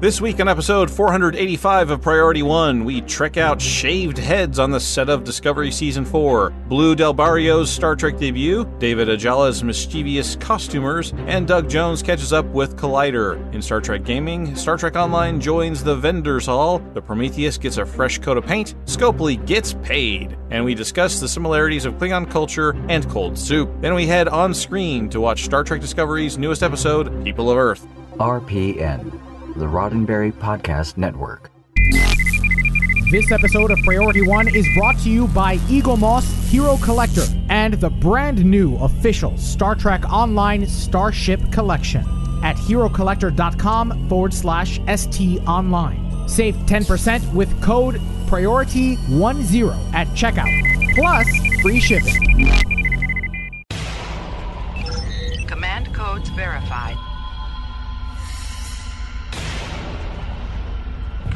This week on episode 485 of Priority One, we trek out shaved heads on the set of Discovery Season 4, Blu Del Barrio's Star Trek debut, David Ajala's mischievous costumers, and Doug Jones catches up with Collider. In Star Trek Gaming, Star Trek Online joins the Vendors Hall, the Prometheus gets a fresh coat of paint, Scopely gets paid, and we discuss the similarities of Klingon culture and cold soup. Then we head on screen to watch Star Trek Discovery's newest episode, People of Earth. RPN the Roddenberry Podcast Network. This episode of Priority One is brought to you by Eaglemoss Hero Collector and the brand new official Star Trek Online Starship Collection at herocollector.com forward slash ST Online. Save 10% with code Priority10 at checkout, plus free shipping. Command codes verified.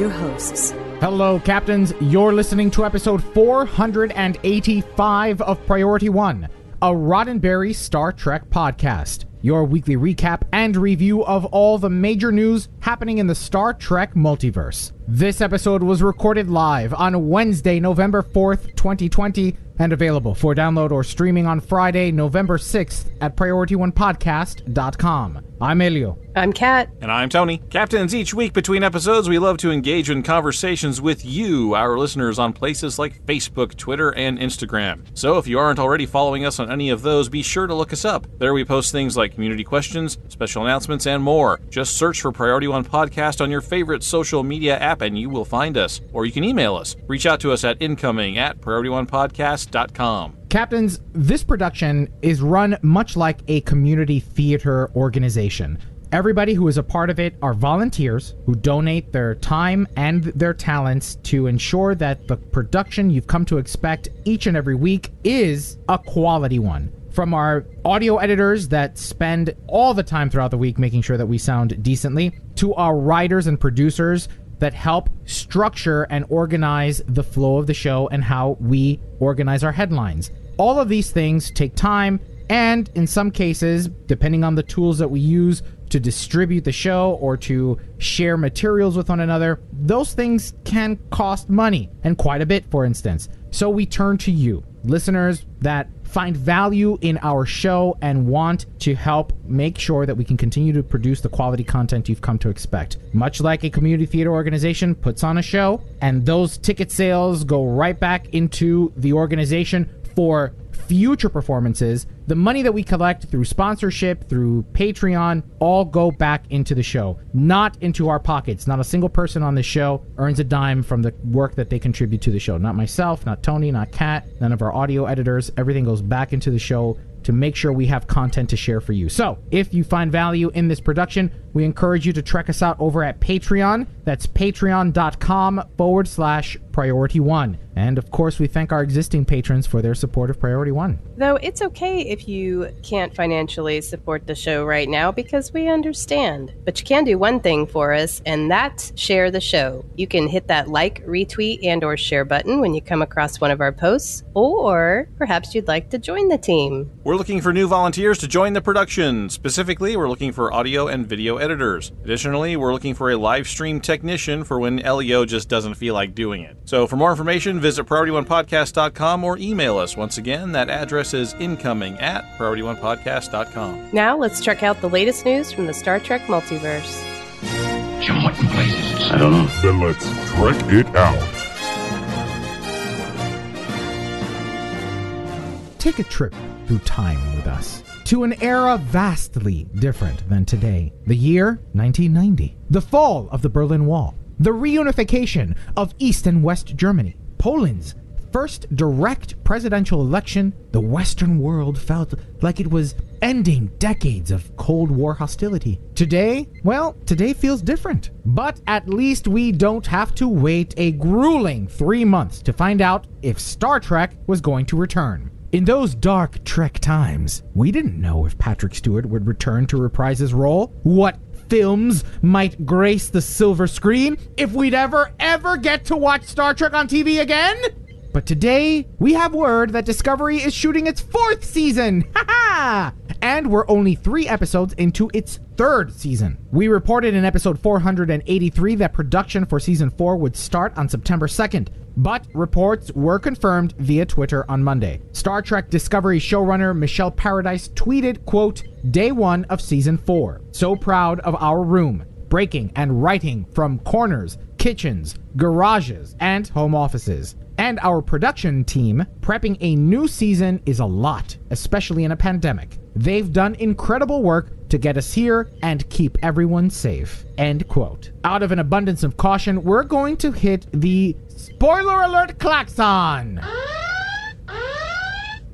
Your hosts. Hello, Captains. You're listening to episode 485 of Priority One, a Roddenberry Star Trek podcast. Your weekly recap and review of all the major news happening in the Star Trek multiverse. This episode was recorded live on Wednesday, November 4th, 2020, and available for download or streaming on Friday, November 6th at PriorityOnePodcast.com. I'm Elio. I'm Kat. And I'm Tony. Captains, each week between episodes, we love to engage in conversations with you, our listeners, on places like Facebook, Twitter, and Instagram. So if you aren't already following us on any of those, be sure to look us up. There we post things like community questions, special announcements, and more. Just search for Priority One Podcast on your favorite social media app and you will find us. Or you can email us. Reach out to us at incoming at PriorityOnePodcast.com. Captains, this production is run much like a community theater organization. Everybody who is a part of it are volunteers who donate their time and their talents to ensure that the production you've come to expect each and every week is a quality one. From our audio editors that spend all the time throughout the week making sure that we sound decently, to our writers and producers that help structure and organize the flow of the show and how we organize our headlines. All of these things take time, and in some cases, depending on the tools that we use to distribute the show or to share materials with one another, those things can cost money, and quite a bit, for instance. So we turn to you, listeners that find value in our show and want to help make sure that we can continue to produce the quality content you've come to expect. Much like a community theater organization puts on a show, and those ticket sales go right back into the organization for future performances, the money that we collect through sponsorship, through Patreon, all go back into the show, not into our pockets. Not a single person on the show earns a dime from the work that they contribute to the show. Not myself, not Tony, not Kat, none of our audio editors. Everything goes back into the show to make sure we have content to share for you. So, if you find value in this production, we encourage you to check us out over at Patreon. That's patreon.com forward slash priority one. And of course, we thank our existing patrons for their support of Priority One. Though it's okay if you can't financially support the show right now because we understand. But you can do one thing for us, and that's share the show. You can hit that like, retweet, and or share button when you come across one of our posts, or perhaps you'd like to join the team. We're looking for new volunteers to join the production. Specifically, we're looking for audio and video editors. Additionally, we're looking for a live stream technician for when Elio just doesn't feel like doing it. So for more information, visit PriorityOnePodcast.com or email us. Once again, that address is incoming at PriorityOnePodcast.com. Now let's check out the latest news from the Star Trek multiverse. Jim, what in blazes? I don't know. Then let's trek it out. Take a trip through time with us to an era vastly different than today. The year 1990. The fall of the Berlin Wall. The reunification of East and West Germany. Poland's first direct presidential election. The Western world felt like it was ending decades of Cold War hostility. Today, well, today feels different. But at least we don't have to wait a grueling three months to find out if Star Trek was going to return. In those dark Trek times, we didn't know if Patrick Stewart would return to reprise his role, what films might grace the silver screen, if we'd ever, ever get to watch Star Trek on TV again. But today, we have word that Discovery is shooting its fourth season! Ha ha! And we're only three episodes into its third season. We reported in episode 483 that production for season 4 would start on September 2nd, but reports were confirmed via Twitter on Monday. Star Trek Discovery showrunner Michelle Paradise tweeted, quote, Day 1 of season 4. So proud of our room breaking and writing from corners, kitchens, garages, and home offices. And our production team, prepping a new season is a lot, especially in a pandemic. They've done incredible work to get us here and keep everyone safe. End quote. Out of an abundance of caution, we're going to hit the spoiler alert klaxon.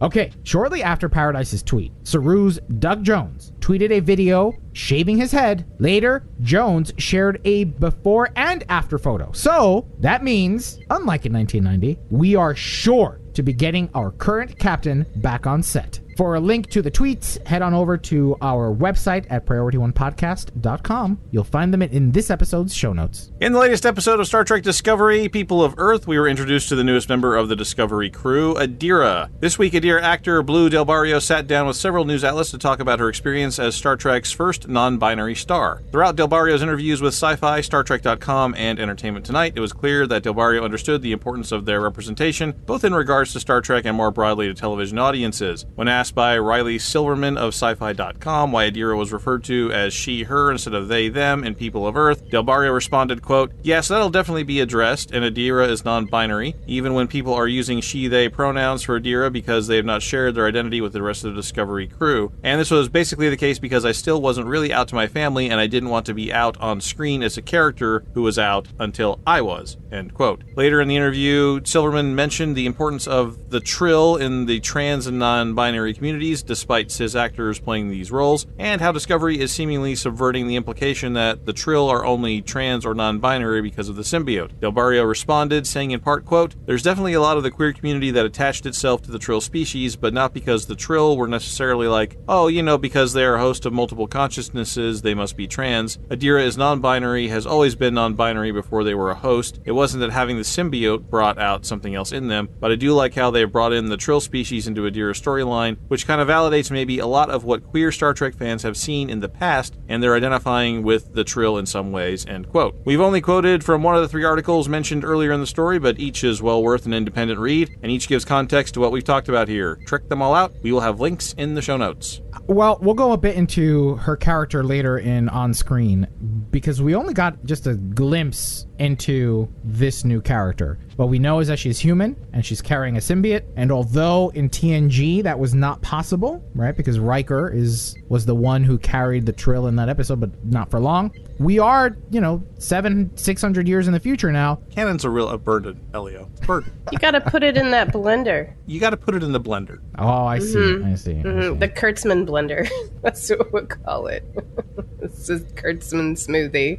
Okay, shortly after Paradise's tweet, Saru's Doug Jones tweeted a video shaving his head. Later, Jones shared a before and after photo. So, that means, unlike in 1990, we are sure to be getting our current captain back on set. For a link to the tweets, head on over to our website at priorityonepodcast.com. You'll find them in this episode's show notes. In the latest episode of Star Trek Discovery, People of Earth, we were introduced to the newest member of the Discovery crew, Adira. This week, Adira actor Blu Del Barrio sat down with several news outlets to talk about her experience as Star Trek's first non binary star. Throughout Del Barrio's interviews with Sci Fi, StarTrek.com, and Entertainment Tonight, it was clear that Del Barrio understood the importance of their representation, both in regards to Star Trek and more broadly to television audiences. When asked by Riley Silverman of Sci-Fi.com why Adira was referred to as she, her instead of they, them in People of Earth, Del Barrio responded, quote, Yes, that'll definitely be addressed, and Adira is non-binary, even when people are using she, they pronouns for Adira because they have not shared their identity with the rest of the Discovery crew. And this was basically the case because I still wasn't really out to my family, and I didn't want to be out on screen as a character who was out until I was, end quote. Later in the interview, Silverman mentioned the importance of the trill in the trans and non-binary communities despite cis actors playing these roles, and how Discovery is seemingly subverting the implication that the Trill are only trans or non-binary because of the symbiote. Del Barrio responded, saying in part, quote, There's definitely a lot of the queer community that attached itself to the Trill species, but not because the Trill were necessarily like, oh, you know, because they are a host of multiple consciousnesses, they must be trans. Adira is non-binary, has always been non-binary before they were a host. It wasn't that having the symbiote brought out something else in them, but I do like how they brought in the Trill species into Adira's storyline, which kind of validates maybe a lot of what queer Star Trek fans have seen in the past, and they're identifying with the Trill in some ways, end quote. We've only quoted from one of the three articles mentioned earlier in the story, but each is well worth an independent read, and each gives context to what we've talked about here. Trick them all out. We will have links in the show notes. Well, we'll go a bit into her character later in on screen because we only got just a glimpse into this new character. What we know is that she's human and she's carrying a symbiote. And although in TNG that was not possible, right? Because Riker is was the one who carried the Trill in that episode, but not for long. We are, you know, seven, six hundred years in the future now. Canon's a real a burden, Elio. Burden. You gotta put it in that blender. you got to put it in the blender. Oh, I see. I see. I Mhm, see. The Kurtzman blender. That's what we'll call it. this is Kurtzman smoothie.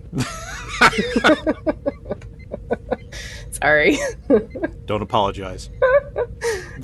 Sorry. Don't apologize.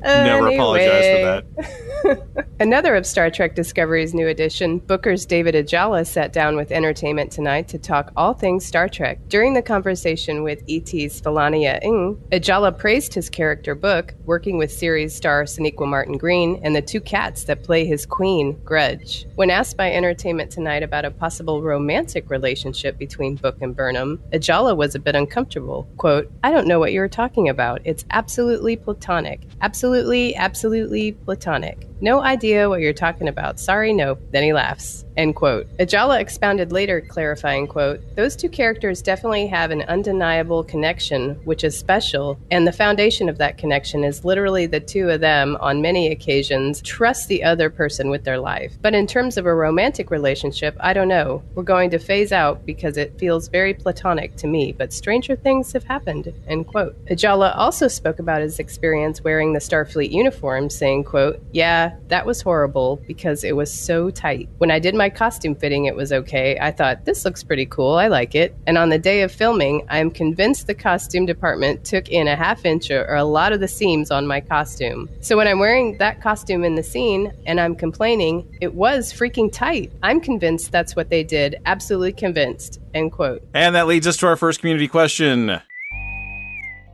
Never apologize for that. Another of Star Trek Discovery's new addition, Booker's David Ajala sat down with Entertainment Tonight to talk all things Star Trek. During the conversation with ET's Philiana Ng, Ajala praised his character Book, working with series star Sonequa Martin Green, and the two cats that play his queen, Grudge. When asked by Entertainment Tonight about a possible romantic relationship between Book and Burnham, Ajala was a bit uncomfortable. Quote, I don't know what you're talking about. It's absolutely platonic. Absolutely, absolutely absolutely platonic. No idea what you're talking about. Sorry, no. Then he laughs. End quote. Ajala expounded later, clarifying, quote, Those two characters definitely have an undeniable connection, which is special, and the foundation of that connection is literally the two of them, on many occasions, trust the other person with their life. But in terms of a romantic relationship, I don't know. We're going to phase out because it feels very platonic to me, but stranger things have happened, end quote. Ajala also spoke about his experience wearing the Starfleet uniform, saying, quote, Yeah, that was horrible because it was so tight. When I did my costume fitting, it was okay. I thought, this looks pretty cool. I like it. And on the day of filming, I'm convinced the costume department took in a half inch or a lot of the seams on my costume. So when I'm wearing that costume in the scene and I'm complaining, it was freaking tight. I'm convinced that's what they did. Absolutely convinced. End quote. And that leads us to our first community question.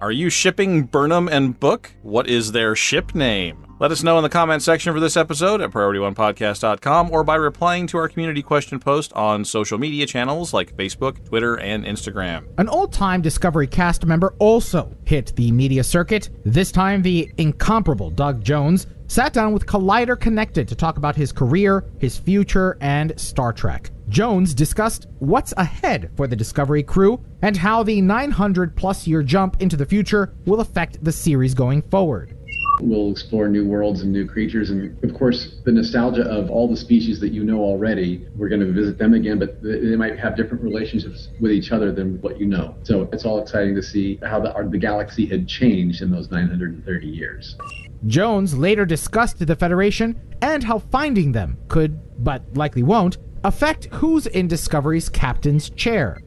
Are you shipping Burnham and Book? What is their ship name? Let us know in the comment section for this episode at PriorityOnePodcast.com or by replying to our community question post on social media channels like Facebook, Twitter, and Instagram. An old time Discovery cast member also hit the media circuit. This time, the incomparable Doug Jones sat down with Collider Connected to talk about his career, his future, and Star Trek. Jones discussed what's ahead for the Discovery crew and how the 900 plus year jump into the future will affect the series going forward. We'll explore new worlds and new creatures. And of course, the nostalgia of all the species that you know already, we're going to visit them again, but they might have different relationships with each other than what you know. So it's all exciting to see how the, the galaxy had changed in those 930 years. Jones later discussed the Federation and how finding them could, but likely won't, affect who's in Discovery's captain's chair.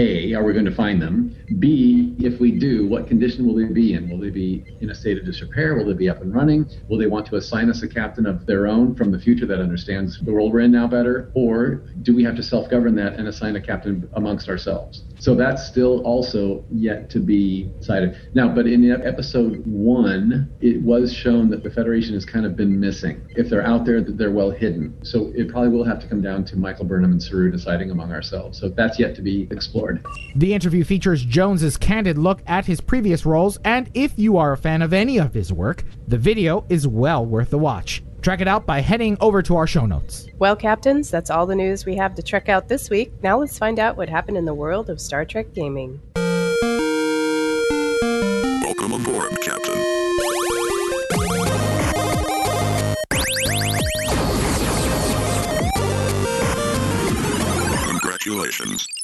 A, are we going to find them? B, if we do, what condition will they be in? Will they be in a state of disrepair? Will they be up and running? Will they want to assign us a captain of their own from the future that understands the world we're in now better? Or do we have to self govern that and assign a captain amongst ourselves? So that's still also yet to be decided. Now, but in episode one, it was shown that the Federation has kind of been missing. If they're out there, they're well hidden. So it probably will have to come down to Michael Burnham and Saru deciding among ourselves. So that's yet to be explored. The interview features Jones's candid look at his previous roles, and if you are a fan of any of his work, the video is well worth the watch. Track it out by heading over to our show notes. Well, Captains, that's all the news we have to check out this week. Now let's find out what happened in the world of Star Trek gaming.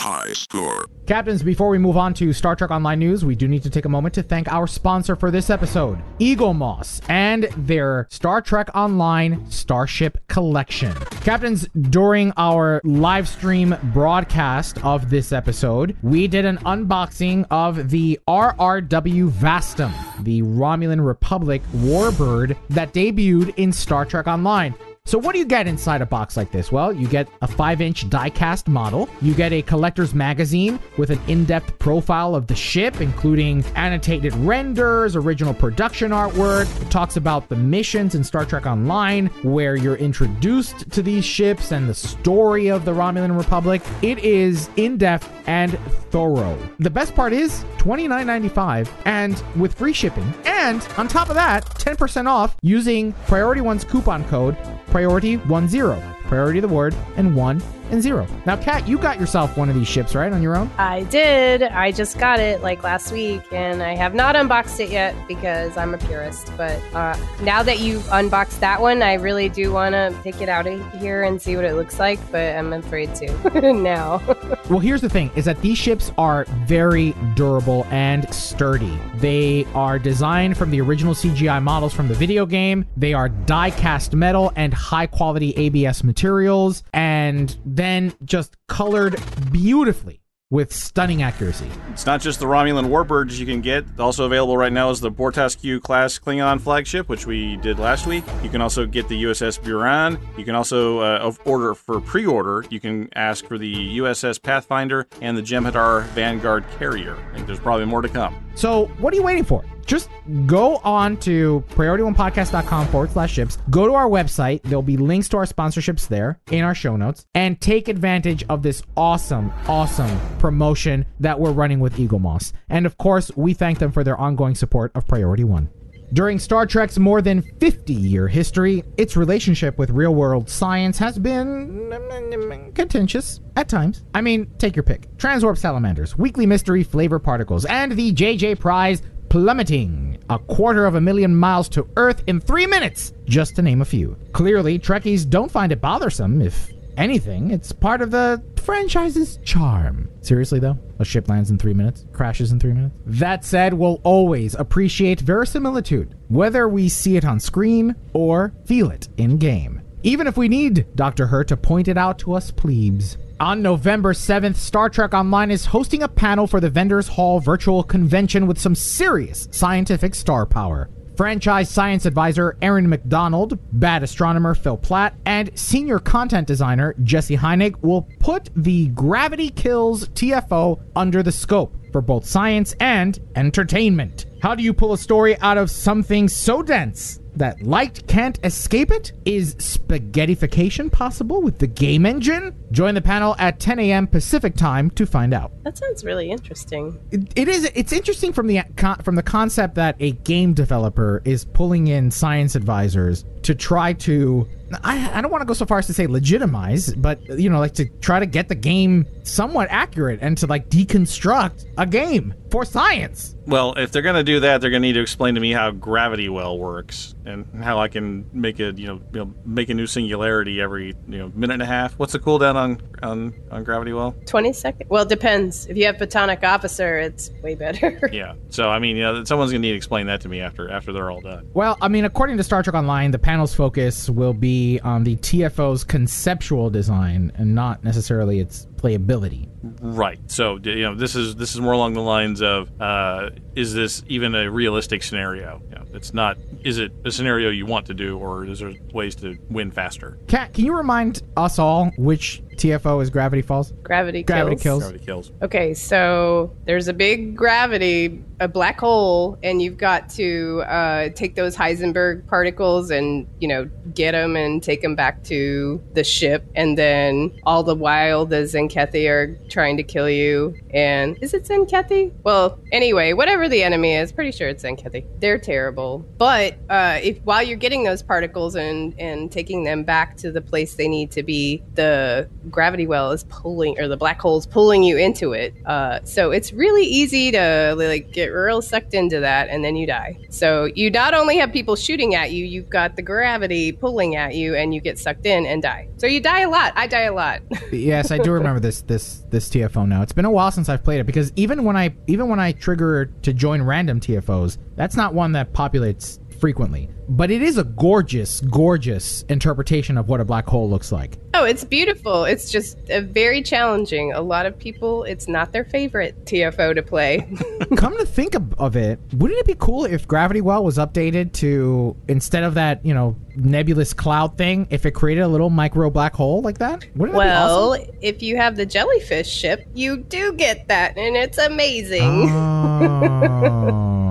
High score. Captains, before we move on to Star Trek Online news, we do need to take a moment to thank our sponsor for this episode, Eaglemoss, and their Star Trek Online Starship Collection. Captains, during our live stream broadcast of this episode, we did an unboxing of the RRW Vastum, the Romulan Republic warbird that debuted in Star Trek Online. So what do you get inside a box like this? Well, you get a 5-inch die-cast model, you get a collector's magazine with an in-depth profile of the ship, including annotated renders, original production artwork, it talks about the missions in Star Trek Online, where you're introduced to these ships and the story of the Romulan Republic. It is in-depth and thorough. The best part is $29.95 and with free shipping. And on top of that, 10% off using Priority One's coupon code priority one zero. Priority of the word and one and zero. Now, Kat, you got yourself one of these ships, right, on your own? I did. I just got it like last week, and I have not unboxed it yet because I'm a purist. But uh, now that you've unboxed that one, I really do want to take it out of here and see what it looks like, but I'm afraid to now. well, here's the thing: is that these ships are very durable and sturdy. They are designed from the original CGI models from the video game. They are die-cast metal and high-quality ABS materials, and then just colored beautifully with stunning accuracy. It's not just the Romulan warbirds you can get. Also available right now is the Bortasqu' class Klingon flagship, which we did last week. You can also get the USS Buran. You can also uh, order for pre-order. You can ask for the USS Pathfinder and the Jem'Hadar Vanguard carrier. I think there's probably more to come. So what are you waiting for? Just go on to priorityonepodcast.com forward slash ships. Go to our website. There'll be links to our sponsorships there in our show notes and take advantage of this awesome, awesome promotion that we're running with Eaglemoss. And of course, we thank them for their ongoing support of Priority One. During Star Trek's more than 50 year history, its relationship with real world science has been mm, mm, mm, contentious at times. I mean, take your pick transwarp salamanders, Weekly mystery flavor particles, and the JJ Prize plummeting a quarter of a million miles to Earth in three minutes, just to name a few. Clearly, Trekkies don't find it bothersome if anything. It's part of the franchise's charm. Seriously, though, a ship lands in three minutes, crashes in three minutes. That said, we'll always appreciate verisimilitude, whether we see it on screen or feel it in game. Even if we need Dr. Hurt to point it out to us plebes. On November 7th, Star Trek Online is hosting a panel for the Vendors Hall virtual convention with some serious scientific star power. Franchise science advisor Erin Macdonald, bad astronomer Phil Plait, and senior content designer Jesse Heinig will put the Gravity Kills TFO under the scope for both science and entertainment. How do you pull a story out of something so dense that light can't escape it? Is spaghettification possible with the game engine? Join the panel at 10 a.m. Pacific time to find out. That sounds really interesting. It, it is. It's interesting from the con- from the concept that a game developer is pulling in science advisors to try to. I, I don't want to go so far as to say legitimize, but you know, like to try to get the game somewhat accurate and to like deconstruct a game for science. Well, if they're going to do that, they're going to need to explain to me how gravity well works and how I can make a you know, you know make a new singularity every you know minute and a half. What's the cooldown on on on gravity well? 20 seconds? Well, it depends. If you have Photonic Officer, it's way better. Yeah. So I mean, you know, someone's going to need to explain that to me after after they're all done. Well, I mean, according to Star Trek Online, the panel's focus will be on the um, TFO's conceptual design and not necessarily its playability. Right. So you know, this is this is more along the lines of uh, is this even a realistic scenario? You know, it's not. Is it a scenario you want to do, or is there ways to win faster? Kat, can you remind us all which TFO is Gravity Falls? Gravity kills. Gravity kills. Gravity kills. Okay, so there's a big gravity, a black hole, and you've got to uh, take those Heisenberg particles and you know get them and take them back to the ship, and then all the while the Zenkethi are trying to kill you. And is it Zenkethi? Well, anyway, whatever the enemy is, pretty sure it's Zenkethi. They're terrible, but uh, if while you're getting those particles and and taking them back to the place they need to be, the gravity well is pulling or the black hole is pulling you into it. Uh, so it's really easy to like get real sucked into that and then you die. So you not only have people shooting at you, you've got the gravity pulling at you and you get sucked in and die. So you die a lot. I die a lot. yes, I do remember this this this TFO now. It's been a while since I've played it because even when I even when I trigger to join random TFOs, that's not one that populates frequently. But it is a gorgeous, gorgeous interpretation of what a black hole looks like. Oh, it's beautiful. It's just uh, very challenging. A lot of people, it's not their favorite TFO to play. Come to think of, of it, wouldn't it be cool if Gravity Well was updated to instead of that, you know, nebulous cloud thing, if it created a little micro black hole like that? Wouldn't that be well, awesome? if you have the jellyfish ship, you do get that, and it's amazing. Oh.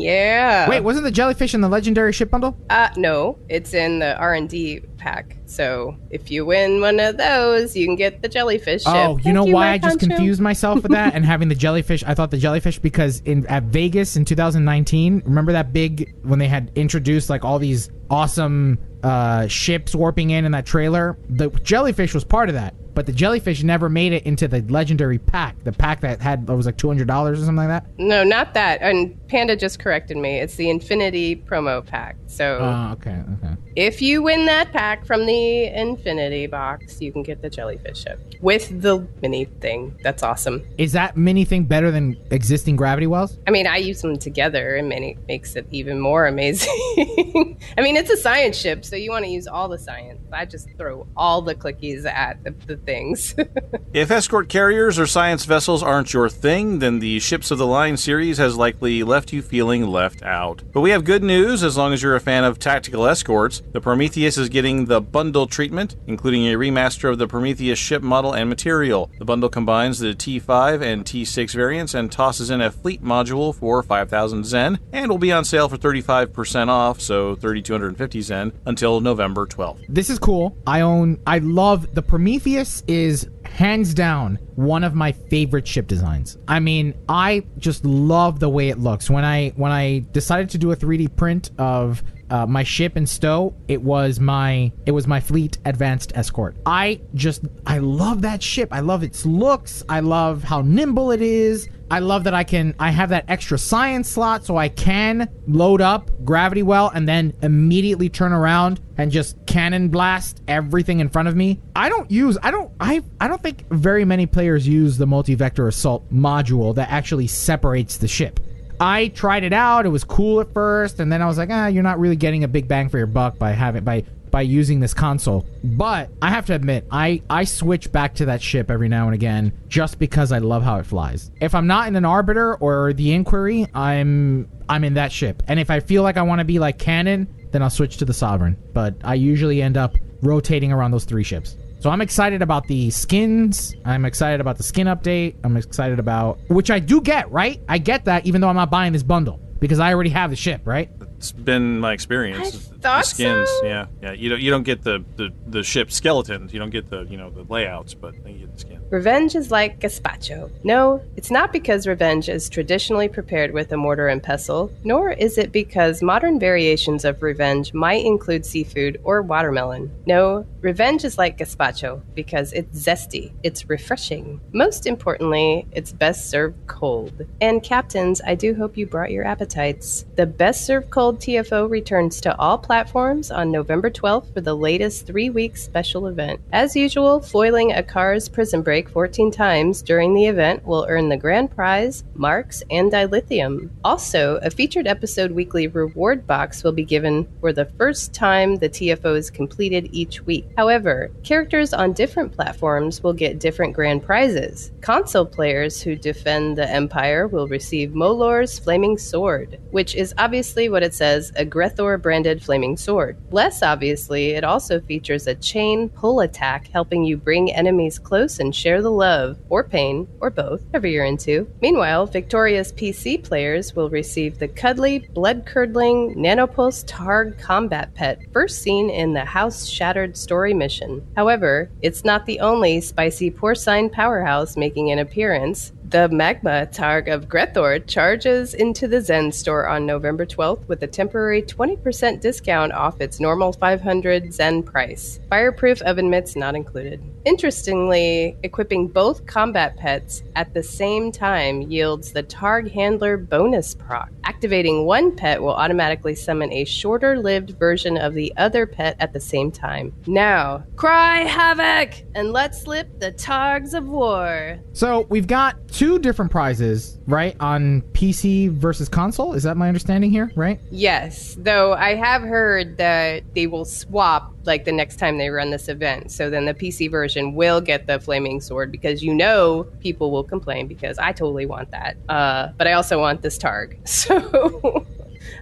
yeah. Wait, wasn't the jellyfish in the legendary ship bundle? Uh, no, it's in the R and D pack. So if you win one of those, you can get the jellyfish ship. Oh, you Thank know why I just confused myself with that and having the jellyfish? I thought the jellyfish because in at Vegas in 2019, remember that big when they had introduced like all these awesome uh, ships warping in in that trailer? The jellyfish was part of that, but the jellyfish never made it into the legendary pack. The pack that had that was like two hundred dollars or something like that. No, not that. And Panda just corrected me. It's the Infinity promo pack. So Oh, okay, okay. if you win that pack from the Infinity box, you can get the jellyfish ship with the mini thing. That's awesome. Is that mini thing better than existing gravity wells? I mean, I use them together, and many makes it even more amazing. I mean, it's a science ship, so you want to use all the science. I just throw all the clickies at the, the things. If escort carriers or science vessels aren't your thing, then the Ships of the Line series has likely left you feeling left out. But we have good news as long as you're a fan of tactical escorts. The Prometheus is getting the bundle treatment, including a remaster of the Prometheus ship model and material. The bundle combines the T5 and T6 variants and tosses in a fleet module for 5,000 Zen, and will be on sale for 35% off, so 3,250 Zen, until November 12th. This is cool. I own. I love the Prometheus is hands down one of my favorite ship designs. I mean, I just love the way it looks. When I when I decided to do a 3D print of uh, my ship in STO, it was my it was my fleet advanced escort. I just I love that ship. I love its looks. I love how nimble it is. I love that I can I have that extra science slot so I can load up gravity well and then immediately turn around and just cannon blast everything in front of me. I don't use I don't I I don't think very many players use the multi-vector assault module that actually separates the ship. I tried it out. It was cool at first, and then I was like, ah, you're not really getting a big bang for your buck by having by by using this console. But I have to admit, I I switch back to that ship every now and again just because I love how it flies. If I'm not in an arbiter or the inquiry, I'm I'm in that ship. And if I feel like I want to be like Cannon, then I'll switch to the Sovereign. But I usually end up rotating around those three ships. So I'm excited about the skins. I'm excited about the skin update. I'm excited about which I do get, right? I get that even though I'm not buying this bundle because I already have the ship, right? It's been my experience. The skins, so. yeah, yeah. You don't you don't get the, the the ship skeletons. You don't get the you know the layouts, but you get the skin. Revenge is like gazpacho. No, it's not because revenge is traditionally prepared with a mortar and pestle, nor is it because modern variations of revenge might include seafood or watermelon. No, revenge is like gazpacho because it's zesty, it's refreshing. Most importantly, it's best served cold. And captains, I do hope you brought your appetites. The best served cold TFO returns to all platforms on November 12th for the latest three week special event. As usual, foiling a car's prison break 14 times during the event will earn the grand prize, marks, and dilithium. Also, a featured episode weekly reward box will be given for the first time the TFO is completed each week. However, characters on different platforms will get different grand prizes. Console players who defend the Empire will receive Molor's Flaming Sword, which is obviously what it says a Grethor branded flaming sword. Less obviously, it also features a chain pull attack helping you bring enemies close and share the love, or pain, or both, whatever you're into. Meanwhile, victorious PC players will receive the cuddly, blood curdling Nanopulse Targ combat pet first seen in the House Shattered story mission. However, it's not the only spicy porcine powerhouse making an appearance. The Magma Targ of Grethor charges into the Zen store on November 12th with a temporary 20% discount off its normal 500 Zen price. Fireproof oven mitts not included. Interestingly, equipping both combat pets at the same time yields the Targ Handler bonus proc. Activating one pet will automatically summon a shorter lived version of the other pet at the same time. Now, cry havoc and let slip the Targs of War. So we've got two different prizes, right? On PC versus console. Is that my understanding here, right? Yes, though I have heard that they will swap like the next time they run this event. So then the PC version will get the flaming sword because you know people will complain because I totally want that. Uh, but I also want this Targ. So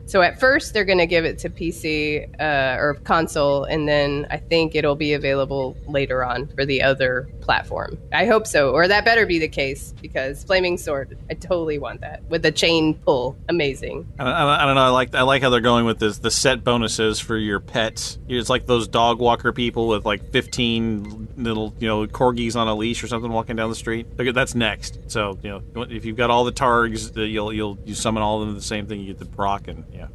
so at first they're going to give it to PC uh, or console, and then I think it'll be available later on for the other platform. I hope so, or that better be the case because flaming sword, I totally want that with the chain pull, amazing. I don't, I I don't know. I like I like how they're going with this the set bonuses for your pets. It's like those dog walker people with like fifteen little you know corgis on a leash or something walking down the street. That's next. So you know if you've got all the targs, you'll you'll you summon all of them the same thing. You get the proc and yeah.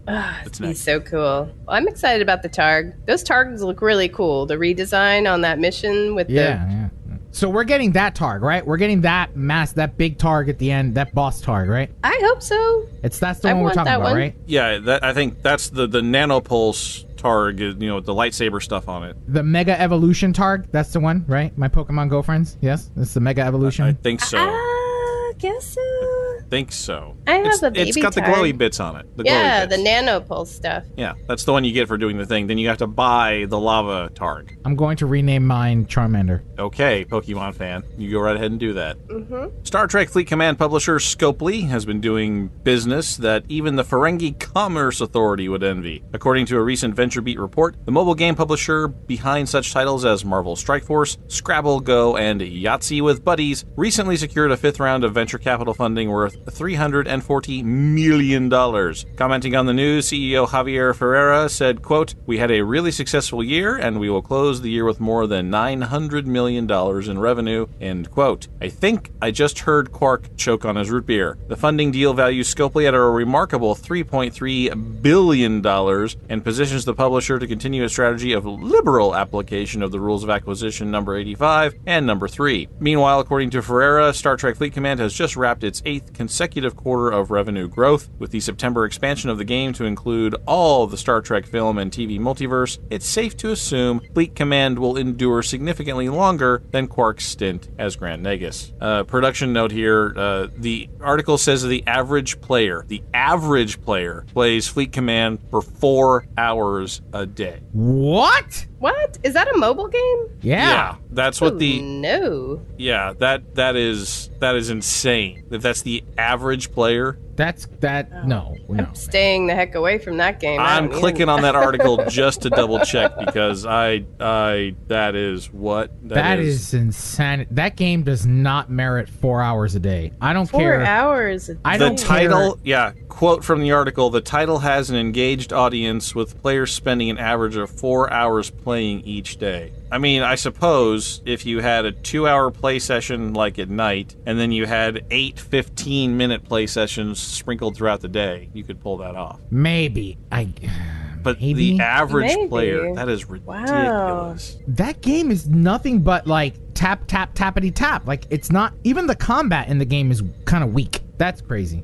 That's He's next. so cool. Well, I'm excited about the Targ. Those Targs look really cool. The redesign on that mission with the Yeah, yeah. So we're getting that targ, right? We're getting that mass, that big targ at the end, that boss targ, right? I hope so. It's that's the I one we're talking about, one. right? Yeah, that, I think that's the the nanopulse targ. You know, with the lightsaber stuff on it. The Mega Evolution targ, that's the one, right? My Pokemon Go friends, yes, it's the Mega Evolution. I think so. Ah, guess so. think so. I have it's, a It's baby got the glowy bits on it. The yeah, glowy the bits. nanopulse stuff. yeah, that's the one you get for doing the thing. Then you have to buy the lava targ. I'm going to rename mine Charmander. Okay, Pokemon fan, you go right ahead and do that. Mm-hmm. Star Trek Fleet Command publisher Scopely has been doing business that even the Ferengi Commerce Authority would envy. According to a recent VentureBeat report, the mobile game publisher behind such titles as Marvel Strike Force, Scrabble, Go, and Yahtzee with Buddies recently secured a fifth round of venture capital funding worth $340 million. Commenting on the news, CEO Javier Ferreira said, quote, We had a really successful year and we will close the year with more than $900 million in revenue, end quote. I think I just heard Quark choke on his root beer. The funding deal values Scopely at a remarkable $3.3 billion and positions the publisher to continue a strategy of liberal application of the rules of acquisition number 85 and number 3. Meanwhile, according to Ferreira, Star Trek Fleet Command has just wrapped its eighth consecutive quarter of revenue growth. With the September expansion of the game to include all the Star Trek film and TV multiverse, it's safe to assume Fleet Command will endure significantly longer than Quark's stint as Grand Nagus. Uh, production note here uh, the article says the average player, the average player, plays Fleet Command for four hours a day. What? What? Is that a mobile game? Yeah. that's what Oh, the no. yeah that that is that is insane. If that's the average player, That's that. Oh. No, no. Staying the heck away from that game. I I'm don't clicking on that article just to double check because I I that is what that is, insane. That game does not merit four hours a day. I don't Four care. hours. a I the don't title yeah quote from the article the title has an engaged audience with players spending an average of four hours playing each day i mean i suppose if you had a two hour play session like at night and then you had eight 15 minute play sessions sprinkled throughout the day you could pull that off Maybe I. but Maybe. the average Maybe. player that is ridiculous Wow. That game is nothing but like tap tap tappity tap. Like it's not even the combat in the game is kind of weak. That's crazy.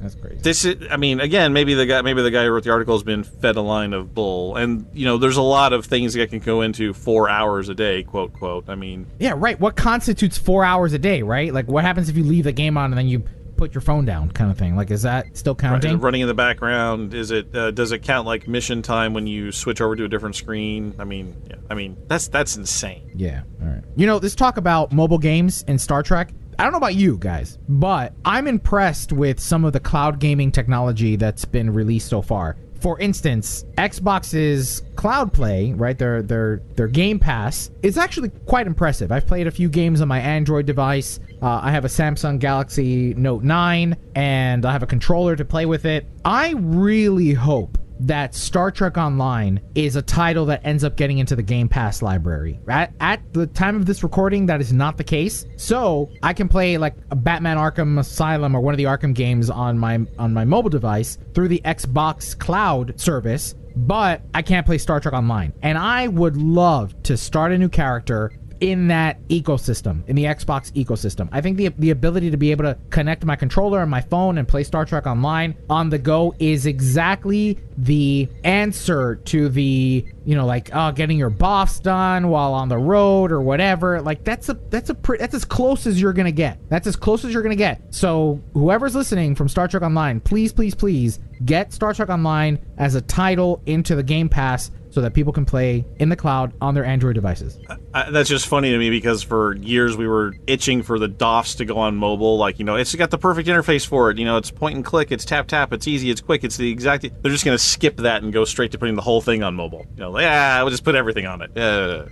That's crazy. this is i mean again maybe the guy maybe the guy who wrote the article has been fed a line of bull and you know there's a lot of things that can go into four hours a day quote quote i mean Yeah, right. What constitutes four hours a day, right? Like what happens if you leave the game on and then you put your phone down, kind of thing? Like is that still Right, counting? running in the background is it uh, does it count like mission time when you switch over to a different screen i mean yeah i mean that's that's insane Yeah. All right. You know, this talk about mobile games and Star Trek. I don't know about you guys, but I'm impressed with some of the cloud gaming technology that's been released so far. For instance, Xbox's Cloud Play, right? Their their their Game Pass is actually quite impressive. I've played a few games on my Android device. Uh, I have a Samsung Galaxy Note 9, and I have a controller to play with it. I really hope that Star Trek Online is a title that ends up getting into the Game Pass library. At, at the time of this recording, that is not the case. So I can play like a Batman Arkham Asylum or one of the Arkham games on my on my mobile device through the Xbox Cloud service. But I can't play Star Trek Online. And I would love to start a new character in that ecosystem, in the Xbox ecosystem. I think the the ability to be able to connect my controller and my phone and play Star Trek Online on the go is exactly the answer to the you know like uh, getting your boss done while on the road or whatever. Like that's a that's a pre- that's as close as you're gonna get. That's as close as you're gonna get. So whoever's listening from Star Trek Online, please please please get Star Trek Online as a title into the Game Pass so that people can play in the cloud on their Android devices. I, that's just funny to me because for years we were itching for the DOFs to go on mobile. Like, you know, it's got the perfect interface for it. You know, it's point and click, it's tap tap, it's easy, it's quick, it's the exact. They're just going to skip that and go straight to putting the whole thing on mobile. You know, yeah, we'll just put everything on it. Yeah.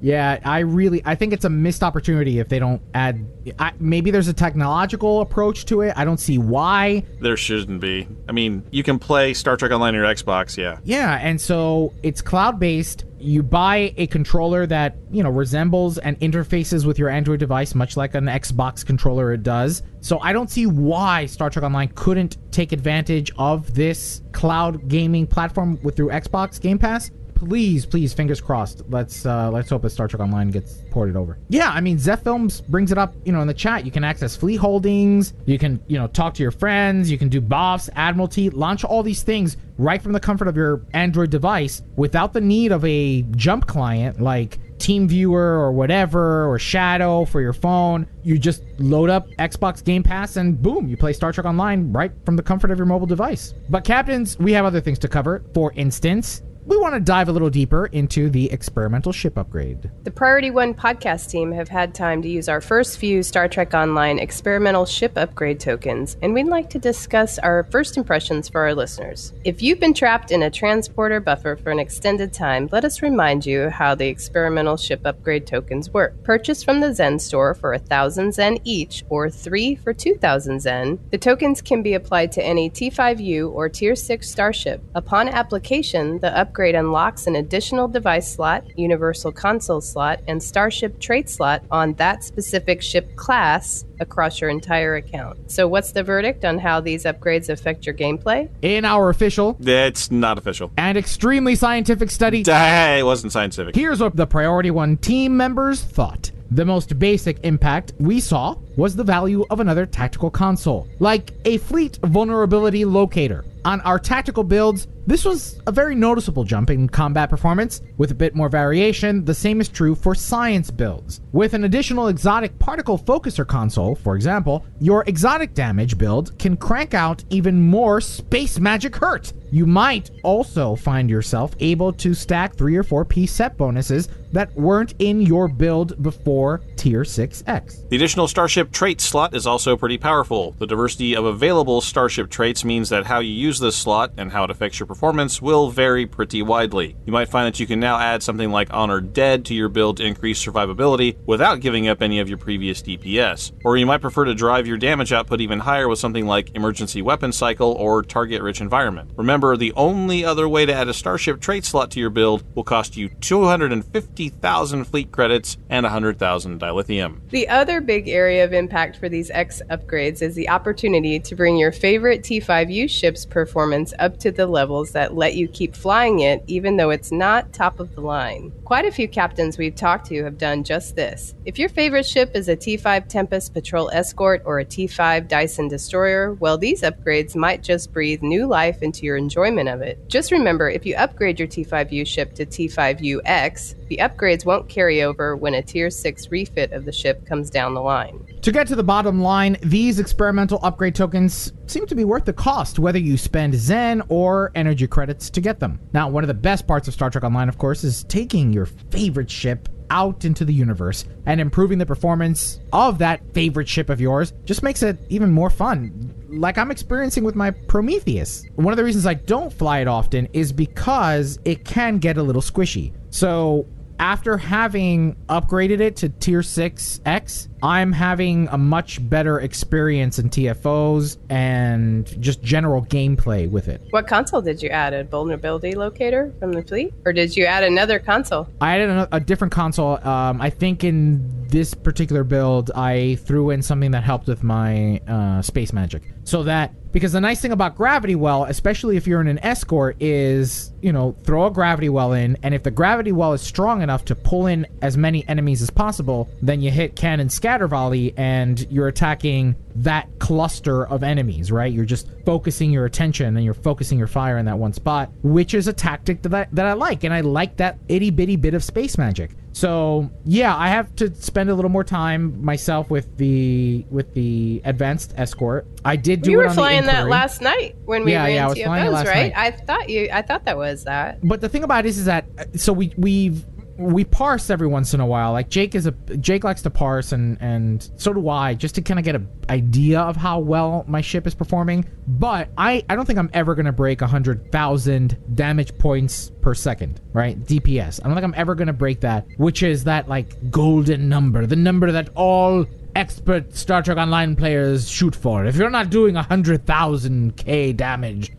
Yeah, I really I think it's a missed opportunity if they don't add. I, maybe there's a technological approach to it. I don't see why. there shouldn't be. I mean, you can play Star Trek Online on your Xbox, yeah. Yeah, and so it's cloud based. You buy a controller that you know resembles and interfaces with your Android device, much like an Xbox controller it does. So I don't see why Star Trek Online couldn't take advantage of this cloud gaming platform with through Xbox Game Pass. Please, please, fingers crossed. Let's uh, let's hope that Star Trek Online gets ported over. Yeah, I mean, Zeph Films brings it up, you know, in the chat. You can access fleet holdings. You can, you know, talk to your friends. You can do BOFs, Admiralty, launch all these things right from the comfort of your Android device without the need of a jump client like TeamViewer or whatever or Shadow for your phone. You just load up Xbox Game Pass and boom, you play Star Trek Online right from the comfort of your mobile device. But captains, we have other things to cover. For instance, we want to dive a little deeper into the experimental ship upgrade. The Priority One podcast team have had time to use our first few Star Trek Online experimental ship upgrade tokens, and we'd like to discuss our first impressions for our listeners. If you've been trapped in a transporter buffer for an extended time, let us remind you how the experimental ship upgrade tokens work. Purchased from the Zen store for 1,000 Zen each, or 3 for 2,000 Zen, the tokens can be applied to any T5U or Tier 6 starship. Upon application, the upgrade unlocks an additional device slot, universal console slot, and starship trait slot on that specific ship class across your entire account. So, what's the verdict on how these upgrades affect your gameplay? In our official It's not official. and extremely scientific study, Hey, it wasn't scientific. Here's what the Priority One team members thought. The most basic impact we saw was the value of another tactical console, like a fleet vulnerability locator. On our tactical builds, this was a very noticeable jump in combat performance. With a bit more variation, the same is true for science builds. With an additional exotic particle focuser console, for example, your exotic damage build can crank out even more space magic hurt. You might also find yourself able to stack 3 or 4 piece set bonuses that weren't in your build before Tier 6X. The additional Starship trait slot is also pretty powerful. The diversity of available Starship traits means that how you use this slot and how it affects your performance will vary pretty widely. You might find that you can now add something like Honored Dead to your build to increase survivability without giving up any of your previous DPS. Or you might prefer to drive your damage output even higher with something like Emergency Weapon Cycle or Target Rich Environment. Remember, the only other way to add a Starship trait slot to your build will cost you 250,000 fleet credits and 100,000 dilithium. The other big area of impact for these X upgrades is the opportunity to bring your favorite T5U ship's performance up to the levels that let you keep flying it even though it's not top of the line. Quite a few captains we've talked to have done just this. If your favorite ship is a T5 Tempest Patrol Escort or a T5 Dyson Destroyer, well, these upgrades might just breathe new life into your enjoyment of it. Just remember if you upgrade your T5U ship to T5UX, the upgrades won't carry over when a Tier 6 refit of the ship comes down the line. To get to the bottom line, these experimental upgrade tokens seem to be worth the cost, whether you spend Zen or energy credits to get them. Now, one of the best parts of Star Trek Online, of course, is taking your favorite ship out into the universe and improving the performance of that favorite ship of yours just makes it even more fun. Like I'm experiencing with my Prometheus. One of the reasons I don't fly it often is because it can get a little squishy. So, after having upgraded it to tier 6X, I'm having a much better experience in TFOs and just general gameplay with it. What console did you add? A vulnerability locator from the fleet? Or did you add another console? I added a, a different console. Um, I think in this particular build, I threw in something that helped with my uh, space magic. So that because the nice thing about gravity well, especially if you're in an escort, is you know throw a gravity well in, and if the gravity well is strong enough to pull in as many enemies as possible, then you hit cannon scatter volley, and you're attacking that cluster of enemies. Right? You're just focusing your attention and you're focusing your fire in that one spot, which is a tactic that I, that I like, and I like that itty bitty bit of space magic. So yeah, I have to spend a little more time myself with the with the advanced escort. I did do you were flying that last night when we Yeah, ran yeah, I was flying it TFOs, last right? night. I thought you. I thought that was that. But the thing about it is, is that uh, so we we've we parse every once in a while. Like Jake is a Jake likes to parse, and and so do I, just to kind of get an idea of how well my ship is performing. But I I don't think I'm ever gonna break hundred thousand damage points per second, right? DPS. I don't think I'm ever gonna break that, which is that like golden number, the number that all expert Star Trek Online players shoot for. If you're not doing hundred thousand K damage,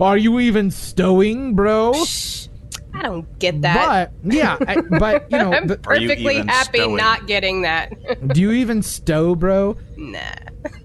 are you even stowing, bro? I don't get that. But yeah, I, but you know, I'm the- perfectly even happy stowing? not getting that. do you even stow, bro? Nah.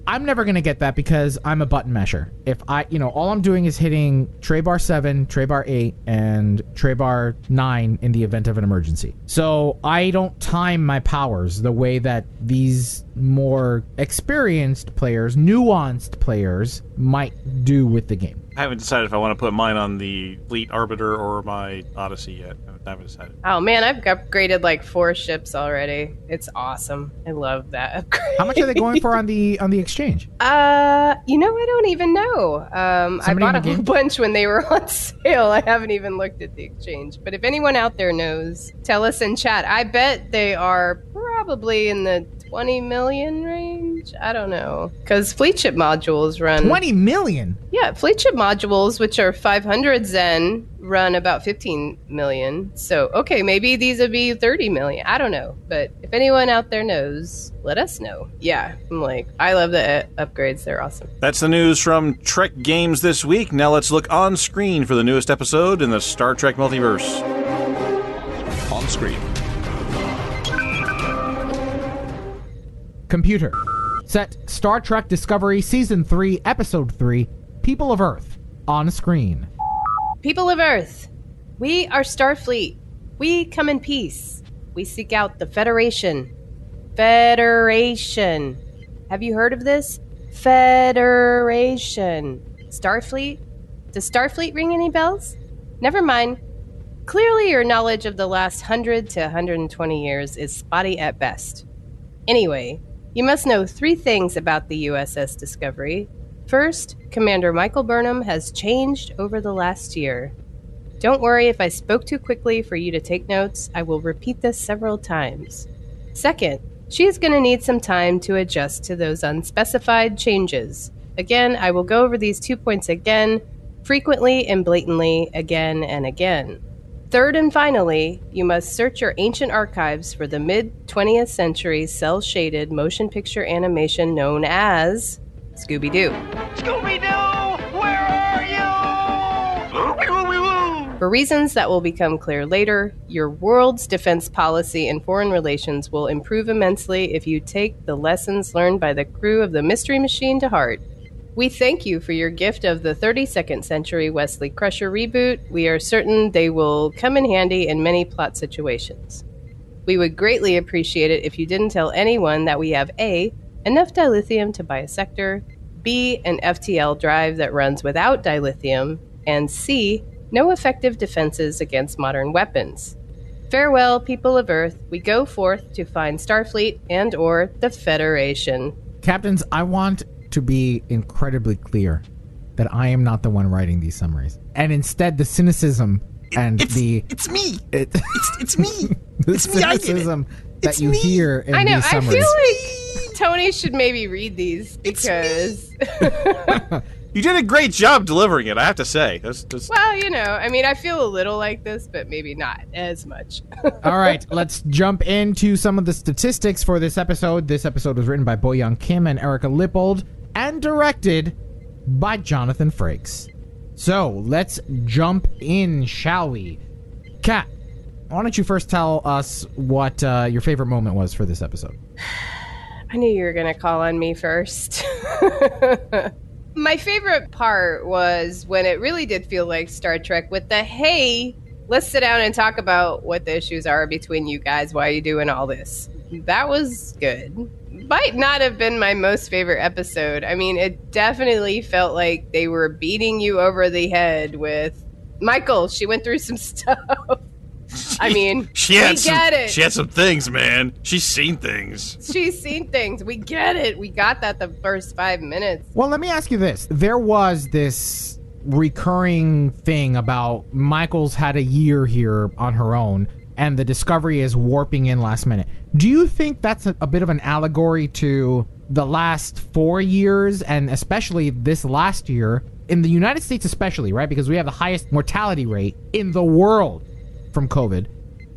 I'm never gonna get that because I'm a button mesher. If I, you know, all I'm doing is hitting tray bar seven, tray bar eight, and tray bar nine in the event of an emergency. So I don't time my powers the way that these more experienced players, nuanced players, might do with the game. I haven't decided if I want to put mine on the Fleet Arbiter or my Odyssey yet. I haven't decided. Oh man, I've upgraded like four ships already. It's awesome. I love that upgrade. How much are they going for on the on the exchange? Uh, you know, I don't even know. Um, I bought a whole bunch when they were on sale. I haven't even looked at the exchange. But if anyone out there knows, tell us in chat. I bet they are probably in the 20 million range. I don't know. Because fleet ship modules run. Twenty million. Yeah, fleet ship modules, which are 500 Zen, run about 15 million. So, okay, maybe these would be 30 million. I don't know. But if anyone out there knows, let us know. Yeah, I'm like, I love the uh, upgrades. They're awesome. That's the news from Trek Games this week. Now let's look on screen for the newest episode in the Star Trek multiverse. On screen. Computer. Set Star Trek Discovery Season 3, Episode 3, People of Earth, on screen. People of Earth, we are Starfleet. We come in peace. We seek out the Federation. Federation. Have you heard of this? Federation. Starfleet? Does Starfleet ring any bells? Never mind. Clearly, your knowledge of the last 100 to 120 years is spotty at best. Anyway, you must know three things about the USS Discovery. First, Commander Michael Burnham has changed over the last year. Don't worry if I spoke too quickly for you to take notes, I will repeat this several times. Second, she is going to need some time to adjust to those unspecified changes. Again, I will go over these two points again, frequently and blatantly, again and again. Third and finally, you must search your ancient archives for the mid 20th century cell shaded motion picture animation known as Scooby Doo. Scooby Doo, where are you? For reasons that will become clear later, your world's defense policy and foreign relations will improve immensely if you take the lessons learned by the crew of the Mystery Machine to heart. We thank you for your gift of the 32nd Century Wesley Crusher reboot. We are certain they will come in handy in many plot situations. We would greatly appreciate it if you didn't tell anyone that we have A. enough dilithium to buy a sector, B. an FTL drive that runs without dilithium, and C. no effective defenses against modern weapons. Farewell, people of Earth. We go forth to find Starfleet and or the Federation. Captains, I want to be incredibly clear that I am not the one writing these summaries. And instead, the cynicism and the. It's me! It, It's, it's me! the It's me, I did it. cynicism that It's you me. hear in I know. these I feel like Tony should maybe read these because, You did a great job delivering it, I have to say. That's, that's, well, you know, I mean, I feel a little like this, but maybe not as much. All right, let's jump into some of the statistics for this episode. This episode was written by Bo Yeon Kim and Erika Lippoldt and directed by Jonathan Frakes. So let's jump in, shall we? Kat, why don't you first tell us what uh, your favorite moment was for this episode? I knew you were going to call on me first. My favorite part was when it really did feel like Star Trek with the hey, let's sit down and talk about what the issues are between you guys. Why are you doing all this? That was good. Might not have been my most favorite episode. I mean, it definitely felt like they were beating you over the head with Michael. She went through some stuff. I mean, she had we some, get it. She had some things, man. She's seen things. She's seen things. We get it. We got that the first five minutes. Well, let me ask you this. There was this recurring thing about Michael's had a year here on her own, and the Discovery is warping in last minute. Do you think that's a, a bit of an allegory to the last four years, and especially this last year, in the United States, especially, right? Because we have the highest mortality rate in the world from COVID.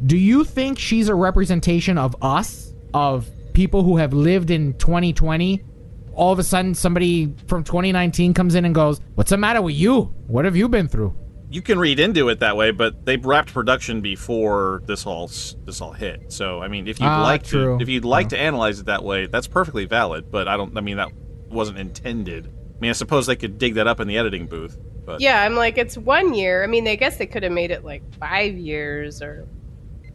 Do you think she's a representation of us, of people who have lived in 2020? All of a sudden, somebody from 2019 comes in and goes, What's the matter with you? What have you been through? You can read into it that way, but they wrapped production before this all this all hit. So, I mean, if you'd Ah, like true. to, if you'd like to analyze it that way, that's perfectly valid. But I don't. I mean, that wasn't intended. I mean, I suppose they could dig that up in the editing booth. But Yeah, I'm like, it's one year. I mean, I guess they could have made it like five years or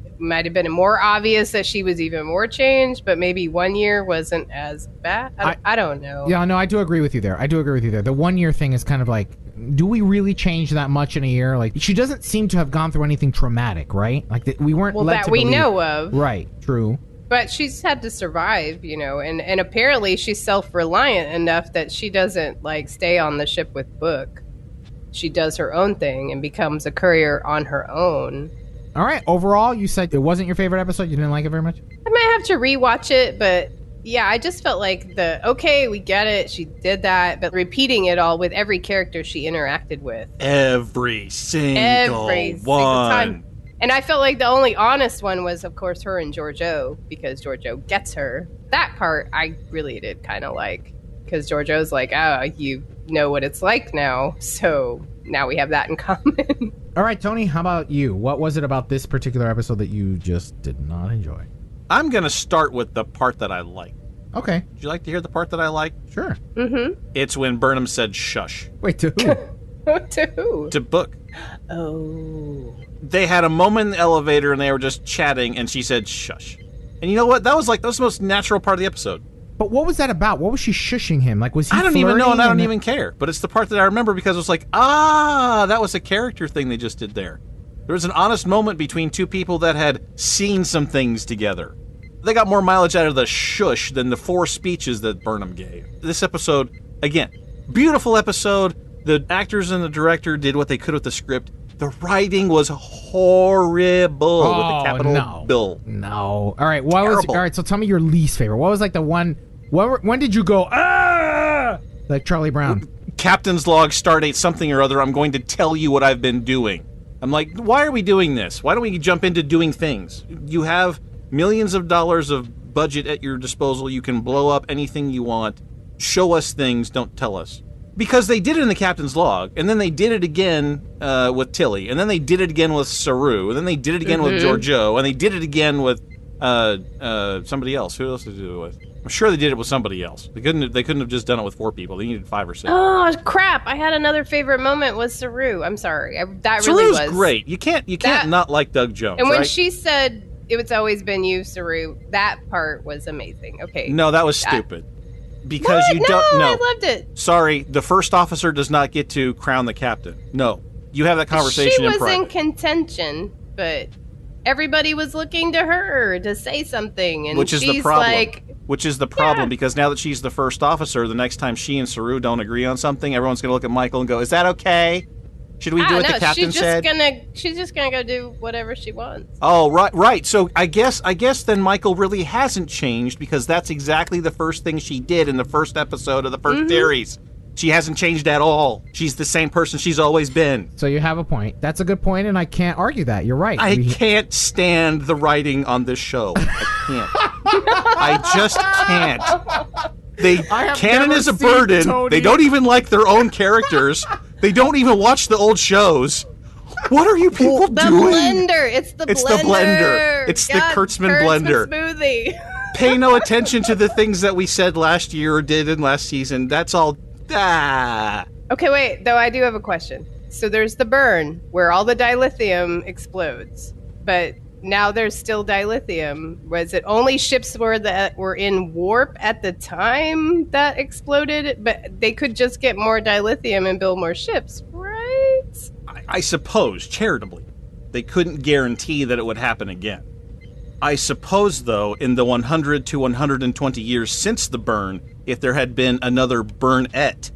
it might have been more obvious that she was even more changed, but maybe one year wasn't as bad. I, I, don't know. Yeah, no, I do agree with you there. I do agree with you there. The one year thing is kind of like, do we really change that much in a year? Like, she doesn't seem to have gone through anything traumatic, right? Like, that we weren't well, that to we believe- know of. Right, true. But she's had to survive, you know, and, and apparently she's self reliant enough that she doesn't like stay on the ship with Book. She does her own thing and becomes a courier on her own. All right, overall, you said it wasn't your favorite episode. You didn't like it very much. I might have to rewatch it, but yeah, I just felt like the okay, we get it, she did that, but repeating it all with every character she interacted with. Every single Every single time. And I felt like the only honest one was, of course, her and Georgiou because Georgiou gets her. That part I really did kind of like because Georgiou's like, oh, you know what it's like now, so now we have that in common. All right, Tony, how about you? What was it about this particular episode that you just did not enjoy? I'm going to start with the part that I like. Okay, Would you like to hear the part that I like? sure. mm-hmm. It's when Burnham said shush Wait, to who? to who? to Book. Oh. They had a moment in the elevator and they were just chatting, and she said shush. And you know what? That was like that was the most natural part of the episode. but what was that about? What was she shushing him? Like, was he? I don't even know, and I don't even care. But it's the part that I remember because it was like, ah, that was a character thing they just did there. There was an honest moment between two people that had seen some things together. They got more mileage out of the shush than the four speeches that Burnham gave. This episode, again, beautiful episode. The actors and the director did what they could with the script. The writing was horrible with Oh, the capital no. bill. No. All right. What was? All right. So tell me your least favorite. What was like the one? When, when did you go ah? Like Charlie Brown. captain's log stardate something or other i'm going to tell you what i've been doing i'm like why are we doing this why don't we jump into doing things you have millions of dollars of budget at your disposal you can blow up anything you want show us things don't tell us because they did it in the captain's log and then they did it again uh, with tilly and then they did it again with saru and then they did it again with georgiou and they did it again with uh, uh, somebody else who else did they do it with i'm sure they did it with somebody else they couldn't they couldn't have just done it with four people they needed five or six Oh crap! I had another favorite moment was Saru. I'm sorry. I, that really Saru's was great. You can't you can't That- not like Doug Jones. And when right? she said it was always been you, Saru, that part was amazing. Okay. no, that was stupid. Because What? you don't know. I loved it. Sorry, the first officer does not get to crown the captain. No, you have that conversation She was in in contention, but everybody was looking to her to say something, and which is the problem. like, which is the problem Yeah. because now that she's the first officer, the next time she and Saru don't agree on something, everyone's going to look at Michael and go, "Is that okay? Should we I do don't what know. the captain she's just said?" gonna, she's just gonna go do whatever she wants. Oh, right, right. So I guess I guess then Michael really hasn't changed because that's exactly the first thing she did in the first episode of the 1st Mm-hmm. series. She hasn't changed at all. She's the same person she's always been. So you have a point. That's a good point, and I can't argue that. You're right. I We- can't stand the writing on this show. I can't. I just can't. They canon is a burden. Tony- They don't even like their own characters. They don't even watch the old shows. What are you people The doing? blender. It's the It's blender. the blender. It's the Kurtzman blender. smoothie. Pay no attention to the things that we said last year or did in last season. That's all. Ah. Okay, wait. Though I do have a question. So there's the burn where all the dilithium explodes, but now there's still dilithium. Was it only ships were that were in warp at the time that exploded? But they could just get more dilithium and build more ships, right? I, I suppose, charitably, they couldn't guarantee that it would happen again. I suppose, though, in the 100 to 120 years since the burn, if there had been another burnette,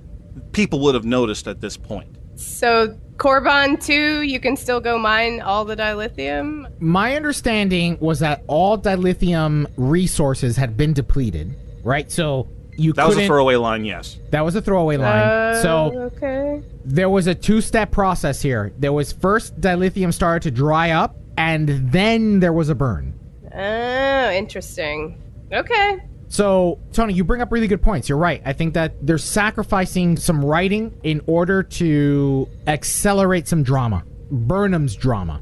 people would have noticed at this point. So Korban 2, you can still go mine all the dilithium. My understanding was that all dilithium resources had been depleted, right? So you That was couldn't. a throwaway line, yes. that was a throwaway line. Uh, so okay. there was a two-step process here. There was first dilithium started to dry up, and then there was a burn. Oh, interesting. Okay. So, Tony, you bring up really good points. You're right. I think that they're sacrificing some writing in order to accelerate some drama. Burnham's drama,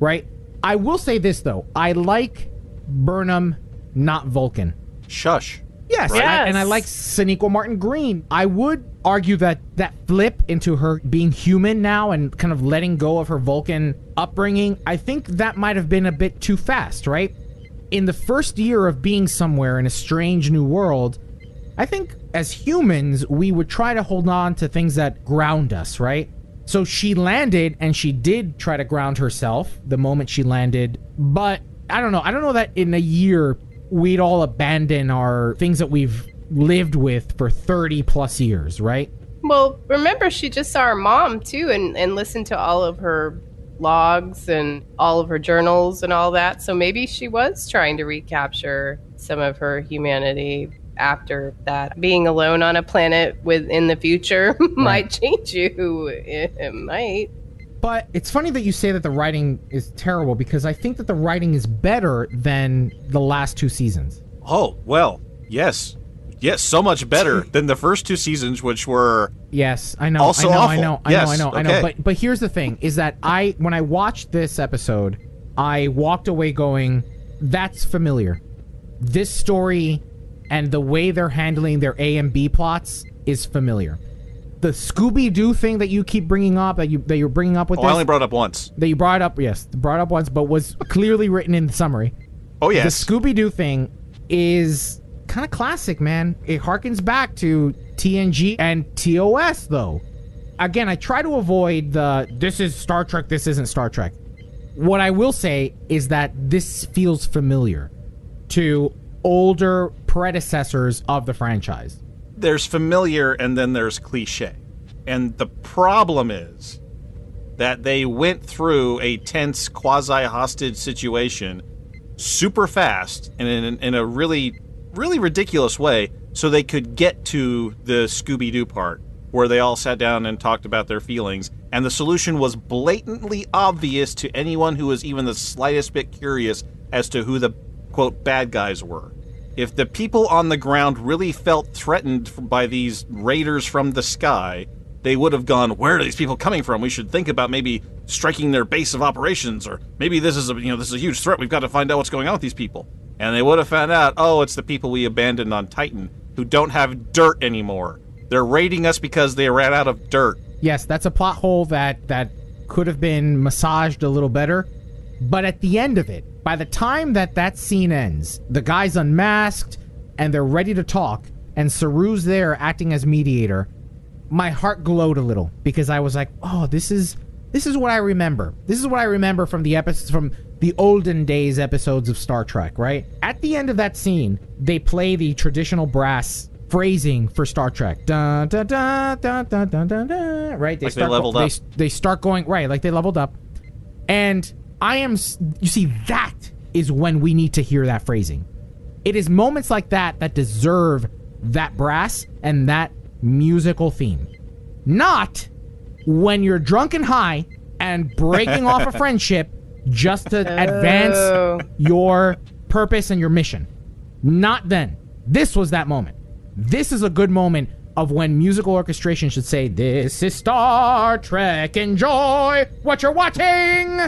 right? I will say this, though. I like Burnham, not Vulcan. Shush. Yes, Right. I- and I like Sonequa Martin Green. I would argue that that flip into her being human now and kind of letting go of her Vulcan upbringing, I think that might have been a bit too fast, right? In the first year of being somewhere in a strange new world, I think as humans, we would try to hold on to things that ground us, right? So she landed and she did try to ground herself the moment she landed, but I don't know. I don't know that in a year we'd all abandon our things that we've lived with for 30 plus years, right? Well, remember, she just saw her mom too and, and listened to all of her logs and all of her journals and all that. So maybe she was trying to recapture some of her humanity after that. Being alone on a planet with in the future might change you. It might. But it's funny that you say that the writing is terrible because I think that the writing is better than the last two seasons. Oh, well, yes. Yes, so much better than the first two seasons, which were Yes, I know. Also I know, I know, I Yes, know, I know, I know. But but here's the thing: is that I when I watched this episode, I walked away going, "That's familiar." This story and the way they're handling their A and B plots is familiar. The Scooby Doo thing that you keep bringing up, that you that you're bringing up with Oh, this, I only brought up once. that you brought up, yes, brought up once, but was clearly written in the summary. Oh yes. The Scooby Doo thing is kind of classic, man. It harkens back to TNG and TOS, though. Again, I try to avoid the this is Star Trek, this isn't Star Trek. What I will say is that this feels familiar to older predecessors of the franchise. there's familiar and then there's cliche. And the problem is that they went through a tense quasi hostage situation super fast and in, in a really, really ridiculous way so they could get to the Scooby Doo part where they all sat down and talked about their feelings. And the solution was blatantly obvious to anyone who was even the slightest bit curious as to who the quote bad guys were. If the people on the ground really felt threatened by these raiders from the sky, they would have gone, "Where are these people coming from? We should think about maybe striking their base of operations, or maybe this is a you know this is a huge threat. We've got to find out what's going on with these people." And they would have found out, "Oh, it's the people we abandoned on Titan who don't have dirt anymore. They're raiding us because they ran out of dirt." Yes, that's a plot hole that that could have been massaged a little better. But at the end of it, by the time that that scene ends, the guy's unmasked and they're ready to talk, and Saru's there acting as mediator. My heart glowed a little because I was like, "Oh, this is this is what I remember. This is what I remember from the episodes from the olden days episodes of Star Trek." Right at the end of that scene, they play the traditional brass phrasing for Star Trek. Dun, dun, dun, dun, dun, dun, dun, right? Like they leveled they, up. They start going right, like they leveled up. And I am, you see, that is when we need to hear that phrasing. It is moments like that that deserve that brass and that musical theme. Not when you're drunk and high and breaking off a friendship just to Oh. advance your purpose and your mission. Not then. This was that moment. This is a good moment of when musical orchestration should say, This is Star Trek. Enjoy what you're watching.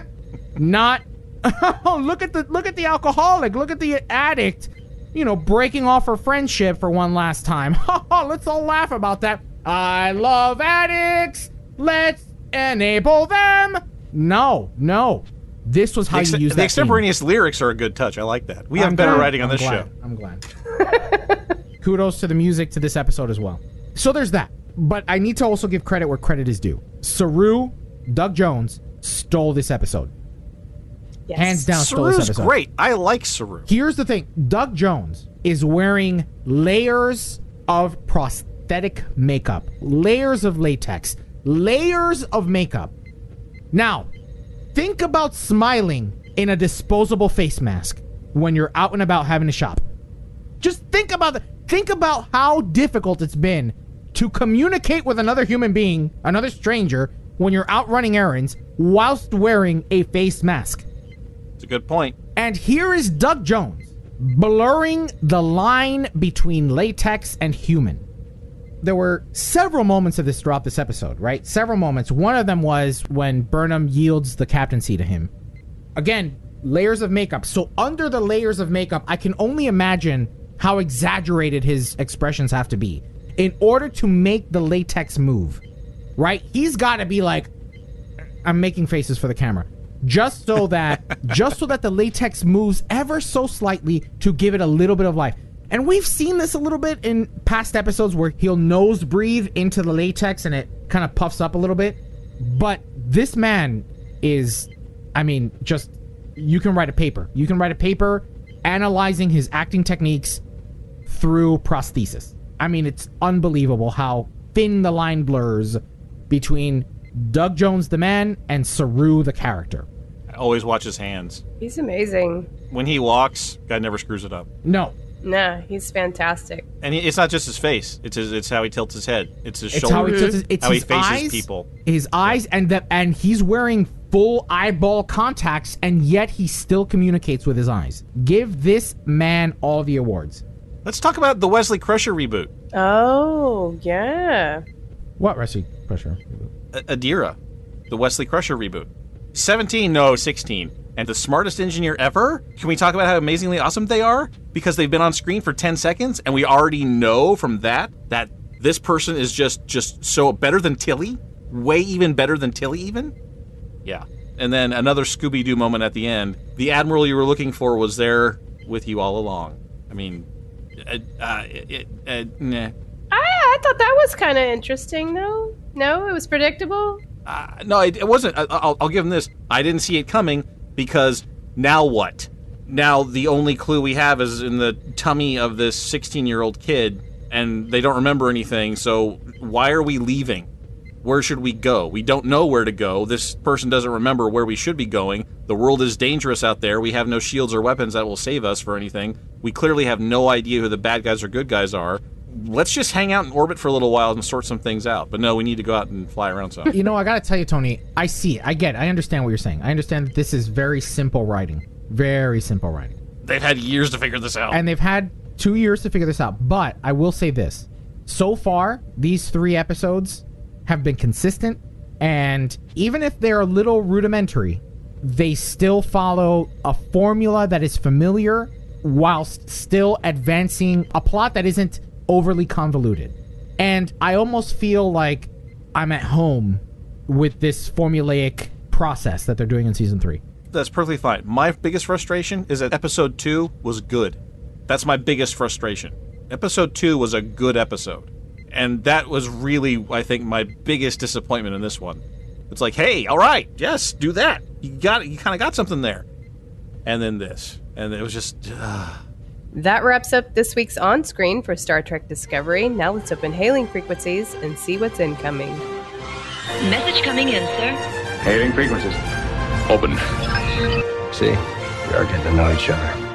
Not oh, look at the look at the alcoholic, look at the addict, you know, breaking off her friendship for one last time. Oh, let's all laugh about that. I love addicts. Let's enable them. No, no. This was how the, ex- you use the that theme. extemporaneous lyrics are a good touch. I like that. We have I'm better glad. writing on I'm this glad. show. I'm glad. Kudos to the music to this episode as well. So there's that. But I need to also give credit where credit is due. Saru, Doug Jones stole this episode. Yes. Hands down stole this episode. great. I like Saru. Here's the thing Doug Jones is wearing layers of prosthetic makeup, layers of latex, layers of makeup. Now, think about smiling in a disposable face mask when you're out and about having a shop. Just think about the, think about how difficult it's been to communicate with another human being, another stranger, when you're out running errands whilst wearing a face mask. It's a good point. And here is Doug Jones blurring the line between latex and human. There were several moments of this throughout this episode, right? Several moments. One of them was when Burnham yields the captaincy to him. Again, layers of makeup. So, under the layers of makeup, I can only imagine how exaggerated his expressions have to be in order to make the latex move. Right? He's got to be like I'm making faces for the camera. Just so that just so that the latex moves ever so slightly to give it a little bit of life. And we've seen this a little bit in past episodes where he'll nose breathe into the latex and it kind of puffs up a little bit. But this man is I mean, just you can write a paper. You can write a paper analyzing his acting techniques through prosthesis. I mean, it's unbelievable how thin the line blurs between Doug Jones the man and Saru the character. I always watch his hands. He's amazing. When he walks, guy never screws it up. No. Nah, he's fantastic. And he, it's not just his face; it's his, it's how he tilts his head. It's his It's shoulders. how he tilts his, it's how his he faces eyes, people. His eyes and the and he's wearing full eyeball contacts and yet he still communicates with his eyes. Give this man all the awards. Let's talk about the Wesley Crusher reboot. Oh, yeah. What Wesley Crusher? A- Adira, the Wesley Crusher reboot. 17, no, 16. And the smartest engineer ever? Can we talk about how amazingly awesome they are? Because they've been on screen for 10 seconds and we already know from that that this person is just just so better than Tilly? Way even better than Tilly even? Yeah. And then another Scooby Doo moment at the end. The admiral you were looking for was there with you all along. I mean, uh, uh, it, uh, nah. I, I thought that was kind of interesting, though. No, it was predictable. Uh, no, it, it wasn't. I, I'll, I'll give him this. I didn't see it coming because now what? Now the only clue we have is in the tummy of this 16 year old kid, and they don't remember anything. So why are we leaving? Where should we go? We don't know where to go. This person doesn't remember where we should be going. The world is dangerous out there. We have no shields or weapons that will save us for anything. We clearly have no idea who the bad guys or good guys are. Let's just hang out in orbit for a little while and sort some things out. But no, we need to go out and fly around some. You know, I gotta tell you, Tony, I see it. I get it. I understand what you're saying. I understand that this is very simple writing. Very simple writing. They've had years to figure this out. And they've had two years to figure this out. But I will say this. So far, these three episodes have been consistent. And even if they're a little rudimentary, they still follow a formula that is familiar whilst still advancing a plot that isn't overly convoluted. And I almost feel like I'm at home with this formulaic process that they're doing in season three. That's perfectly fine. My biggest frustration is that episode two was good. That's my biggest frustration. Episode two was a good episode. And that was really, I think, my biggest disappointment in this one. It's like, hey, all right, yes, do that. You got, you kind of got something there. And then this, and it was just. Uh, That wraps up this week's on screen for Star Trek Discovery. Now let's open hailing frequencies and see what's incoming. Message coming in, sir. Hailing frequencies. Open. See, we are getting to know each other.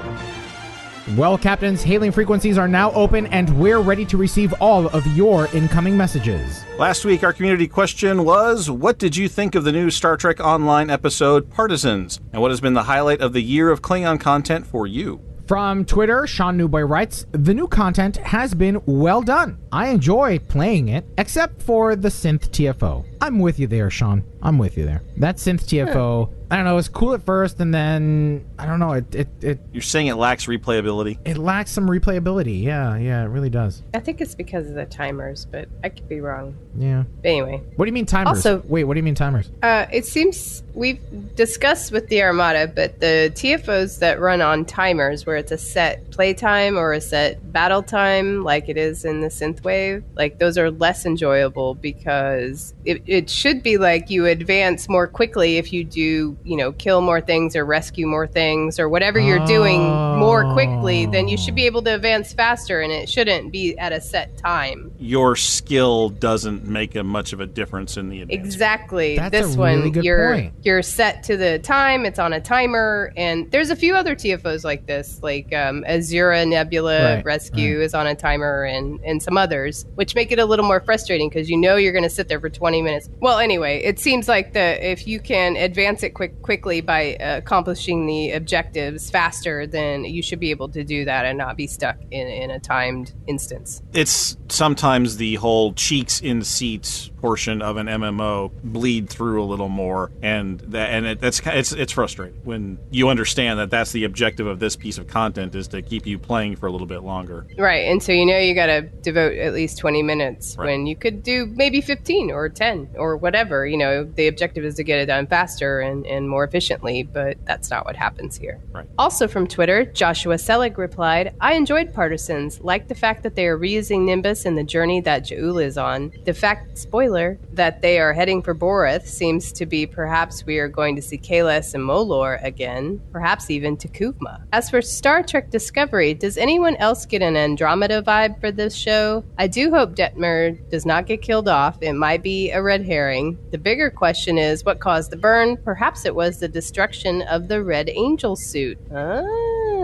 Well, Captains, hailing frequencies are now open and we're ready to receive all of your incoming messages. Last week, our community question was What did you think of the new Star Trek Online episode Partisans? And what has been the highlight of the year of Klingon content for you? From Twitter, Sean Newboy writes, The new content has been well done. I enjoy playing it, except for the synth TFO. I'm with you there, Sean. I'm with you there. That synth TFO, I don't know, it's cool at first, and then, I don't know, it, it, it, You're saying it lacks replayability? it lacks some replayability. Yeah, yeah, it really does. I think it's because of the timers, but I could be wrong. Yeah. But anyway, What do you mean timers? Also- Wait, what do you mean timers? uh, it seems we've discussed with the Armada, but the TFOs that run on timers, where it's a set playtime or a set battle time, like it is in the synthwave, like those are less enjoyable because it, it should be like you advance more quickly if you do, you know, kill more things or rescue more things or whatever you're doing more quickly, then you should be able to advance faster, and it shouldn't be at a set time. Your skill doesn't make a much of a difference in the advance. Exactly. That's this a one, really good you're point. you're set to the time. It's on a timer, and there's a few other TFOs like this, like um, Azure Nebula Right, Rescue is on a timer, and and some others, which make it a little more frustrating because you know you're going to sit there for 20 minutes. Well, anyway, it seems like the if you can advance it quick quickly by uh, accomplishing the objectives faster, then you should be able to do that and not be stuck in in a timed instance. It's sometimes the whole cheeks in seats portion of an MMO bleed through a little more, and that and it, that's it's it's frustrating when you understand that that's the objective of this piece of content is to keep you playing for a little bit longer. Right, and so you know you got to devote at least 20 minutes right. when you could do maybe 15 or 10 or whatever. You know, the objective is to get it done faster and, and more efficiently, but that's not what happens here. Right. Also from Twitter, Joshua Selig replied, I enjoyed Partisans, like the fact that they are reusing Nimbus in the journey that Jaula is on. The fact, spoiler, that they are heading for Boreth seems to be perhaps we are going to see Kahless and Molor again, perhaps even T'Kuvma. As for Star Trek Discovery, does anyone else get an Andromeda vibe for this show? I do hope Detmer does not get killed off. It might be a red herring. The bigger question is what caused the burn? Perhaps it was the destruction of the Red Angel suit.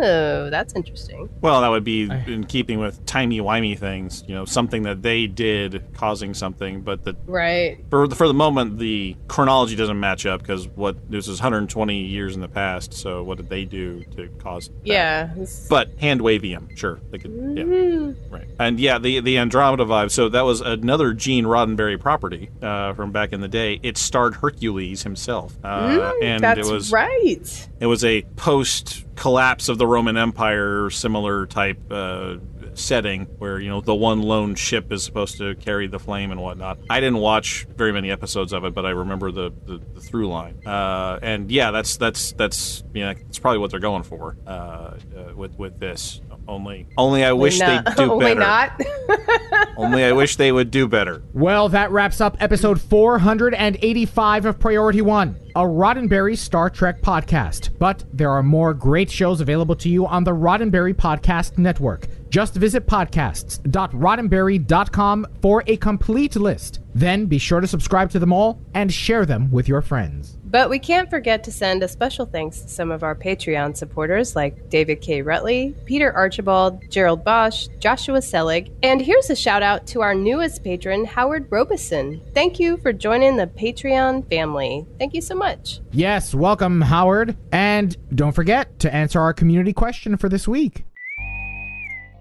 Oh, that's interesting. Well, that would be in keeping with timey-wimey things, you know, something that they did causing something, but the right for the, for the moment the chronology doesn't match up because what this is 120 years in the past. So what did they do to cause? That? Yeah, but hand wavium, sure they could. Mm-hmm. Yeah, right. And yeah, the the Andromeda vibe. So that was another Gene Roddenberry property uh, from back in the day. It starred Hercules himself, uh, mm, and it was right. It was a post collapse of the Roman Empire, similar type uh, setting where you know the one lone ship is supposed to carry the flame and whatnot. I didn't watch very many episodes of it, but I remember the the, the through line. Uh, and yeah, that's that's that's yeah, that's probably what they're going for uh, uh, with with this. Only, only I wish they'd do only better. not. only I wish they would do better. Well, that wraps up episode 485 of Priority One, a Roddenberry Star Trek podcast. But there are more great shows available to you on the Roddenberry Podcast Network. Just visit podcasts.roddenberry.com for a complete list. Then be sure to subscribe to them all and share them with your friends. But we can't forget to send a special thanks to some of our Patreon supporters like David K. Rutley, Peter Archibald, Gerald Bosch, Joshua Selig, and here's a shout out to our newest patron, Howard Robeson. Thank you for joining the Patreon family. Thank you so much. Yes, welcome, Howard. And don't forget to answer our community question for this week.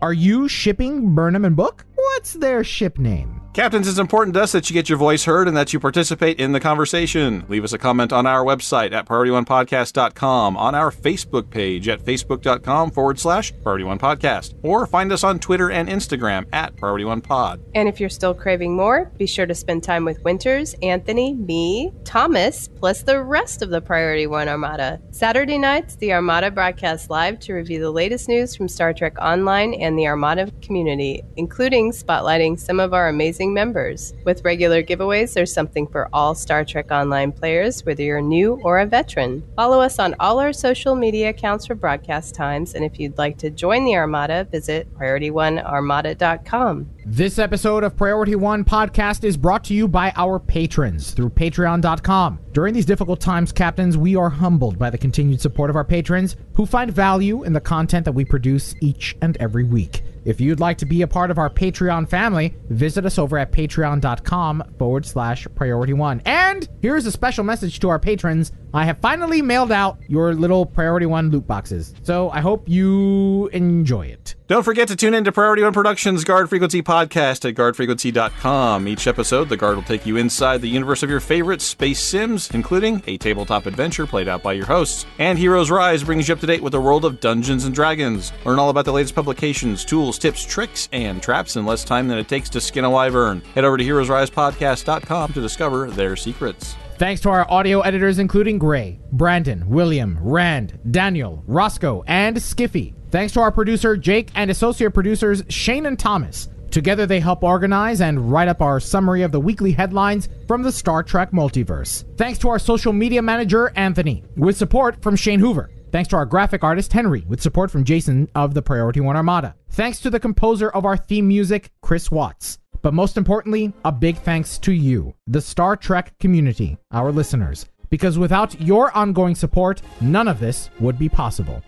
Are you shipping Burnham and Book? What's their ship name? Captains, it's important to us that you get your voice heard and that you participate in the conversation. Leave us a comment on our website at PriorityOnePodcast.com, on our Facebook page at Facebook.com forward slash Priority One Podcast, or find us on Twitter and Instagram at Priority One Pod. And if you're still craving more, be sure to spend time with Winters, Anthony, me, Thomas, plus the rest of the Priority One Armada. Saturday nights, the Armada broadcasts live to review the latest news from Star Trek Online and the Armada community, including spotlighting some of our amazing members. With regular giveaways, there's something for all Star Trek Online players, whether you're new or a veteran. Follow us on all our social media accounts for broadcast times, and if you'd like to join the Armada, visit PriorityOneArmada.com. This episode of Priority One Podcast is brought to you by our patrons through Patreon.com. During these difficult times, Captains, we are humbled by the continued support of our patrons who find value in the content that we produce each and every week. If you'd like to be a part of our Patreon family, visit us over at patreon.com forward slash priority one. And here's a special message to our patrons. I have finally mailed out your little priority one loot boxes. So I hope you enjoy it. Don't forget to tune in to Priority One Productions Guard Frequency podcast at guardfrequency.com. Each episode, the Guard will take you inside the universe of your favorite space sims, including a tabletop adventure played out by your hosts. And Heroes Rise brings you up to date with the world of Dungeons and Dragons. Learn all about the latest publications, tools, tips, tricks, and traps in less time than it takes to skin a wyvern. Head over to heroesrisepodcast.com to discover their secrets. Thanks to our audio editors, including Gray, Brandon, William, Rand, Daniel, Roscoe, and Skiffy. Thanks to our producer, Jake, and associate producers, Shane and Thomas. Together, they help organize and write up our summary of the weekly headlines from the Star Trek multiverse. Thanks to our social media manager, Anthony, with support from Shane Hoover. Thanks to our graphic artist, Henry, with support from Jason of the Priority One Armada. Thanks to the composer of our theme music, Chris Watts. But most importantly, a big thanks to you, the Star Trek community, our listeners, because without your ongoing support, none of this would be possible.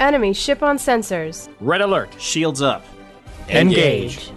Enemy ship on sensors. Red alert. Shields up. Engage.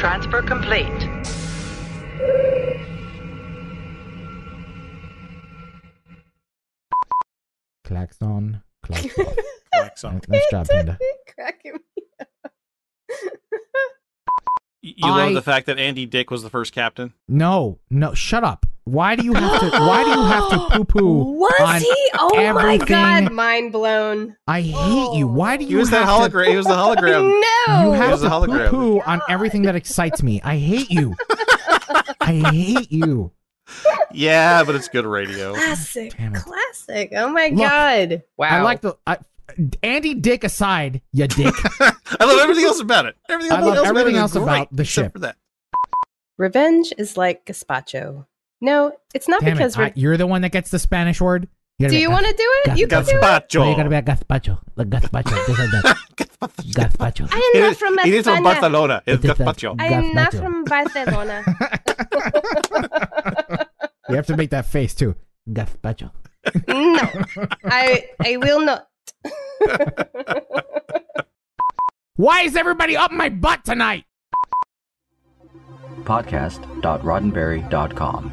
Transfer complete. Klaxon. Klaxon. Klaxon. nice job, Panda. Cracking me up. You love the fact that Andy Dick was the first captain. No, no, shut up. Why do you have to? Why do you have to poo poo? Was on he? Oh my god, mind blown. I hate you. Why do you? He was that have to- hologram. He was the hologram. No. You have was to poo poo on everything that excites me. I hate you. I hate you. Yeah, but it's good radio. Classic. Damn it. Classic. Oh my Look, god. Wow. I like the I, Andy Dick aside, you dick. I love everything else about it. Everything, I love else everything about it else is great, about the except ship. For that. Revenge is like gazpacho. No, it's not Damn because it! I, you're the one that gets the Spanish word. Do you want to do it? You can do it. Gazpacho. You gotta be a gazpacho. Like gazpacho. Just like that. gazpacho. I am not from It is from Barcelona. It's It is a- gazpacho. I am not from Barcelona. You have to make that face too. Gazpacho. no, I I will not. Why is everybody up my butt tonight? Podcast.roddenberry.com.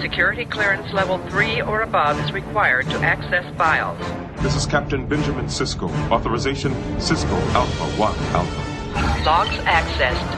Security clearance level 3 or above is required to access files. This is Captain Benjamin Sisko. Authorization Sisko Alpha 1 Alpha. Logs accessed.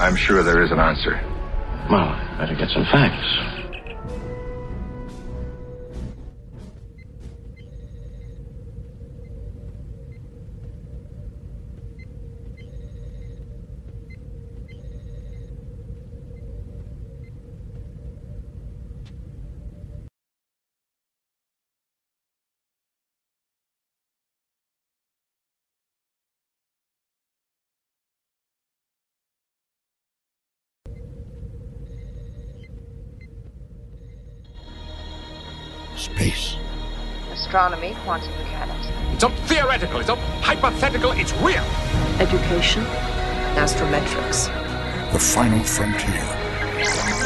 I'm sure there is an answer. Well, better get some facts. Astronomy, quantum mechanics. It's not theoretical, it's not hypothetical, it's real. Education, astrometrics. The final frontier.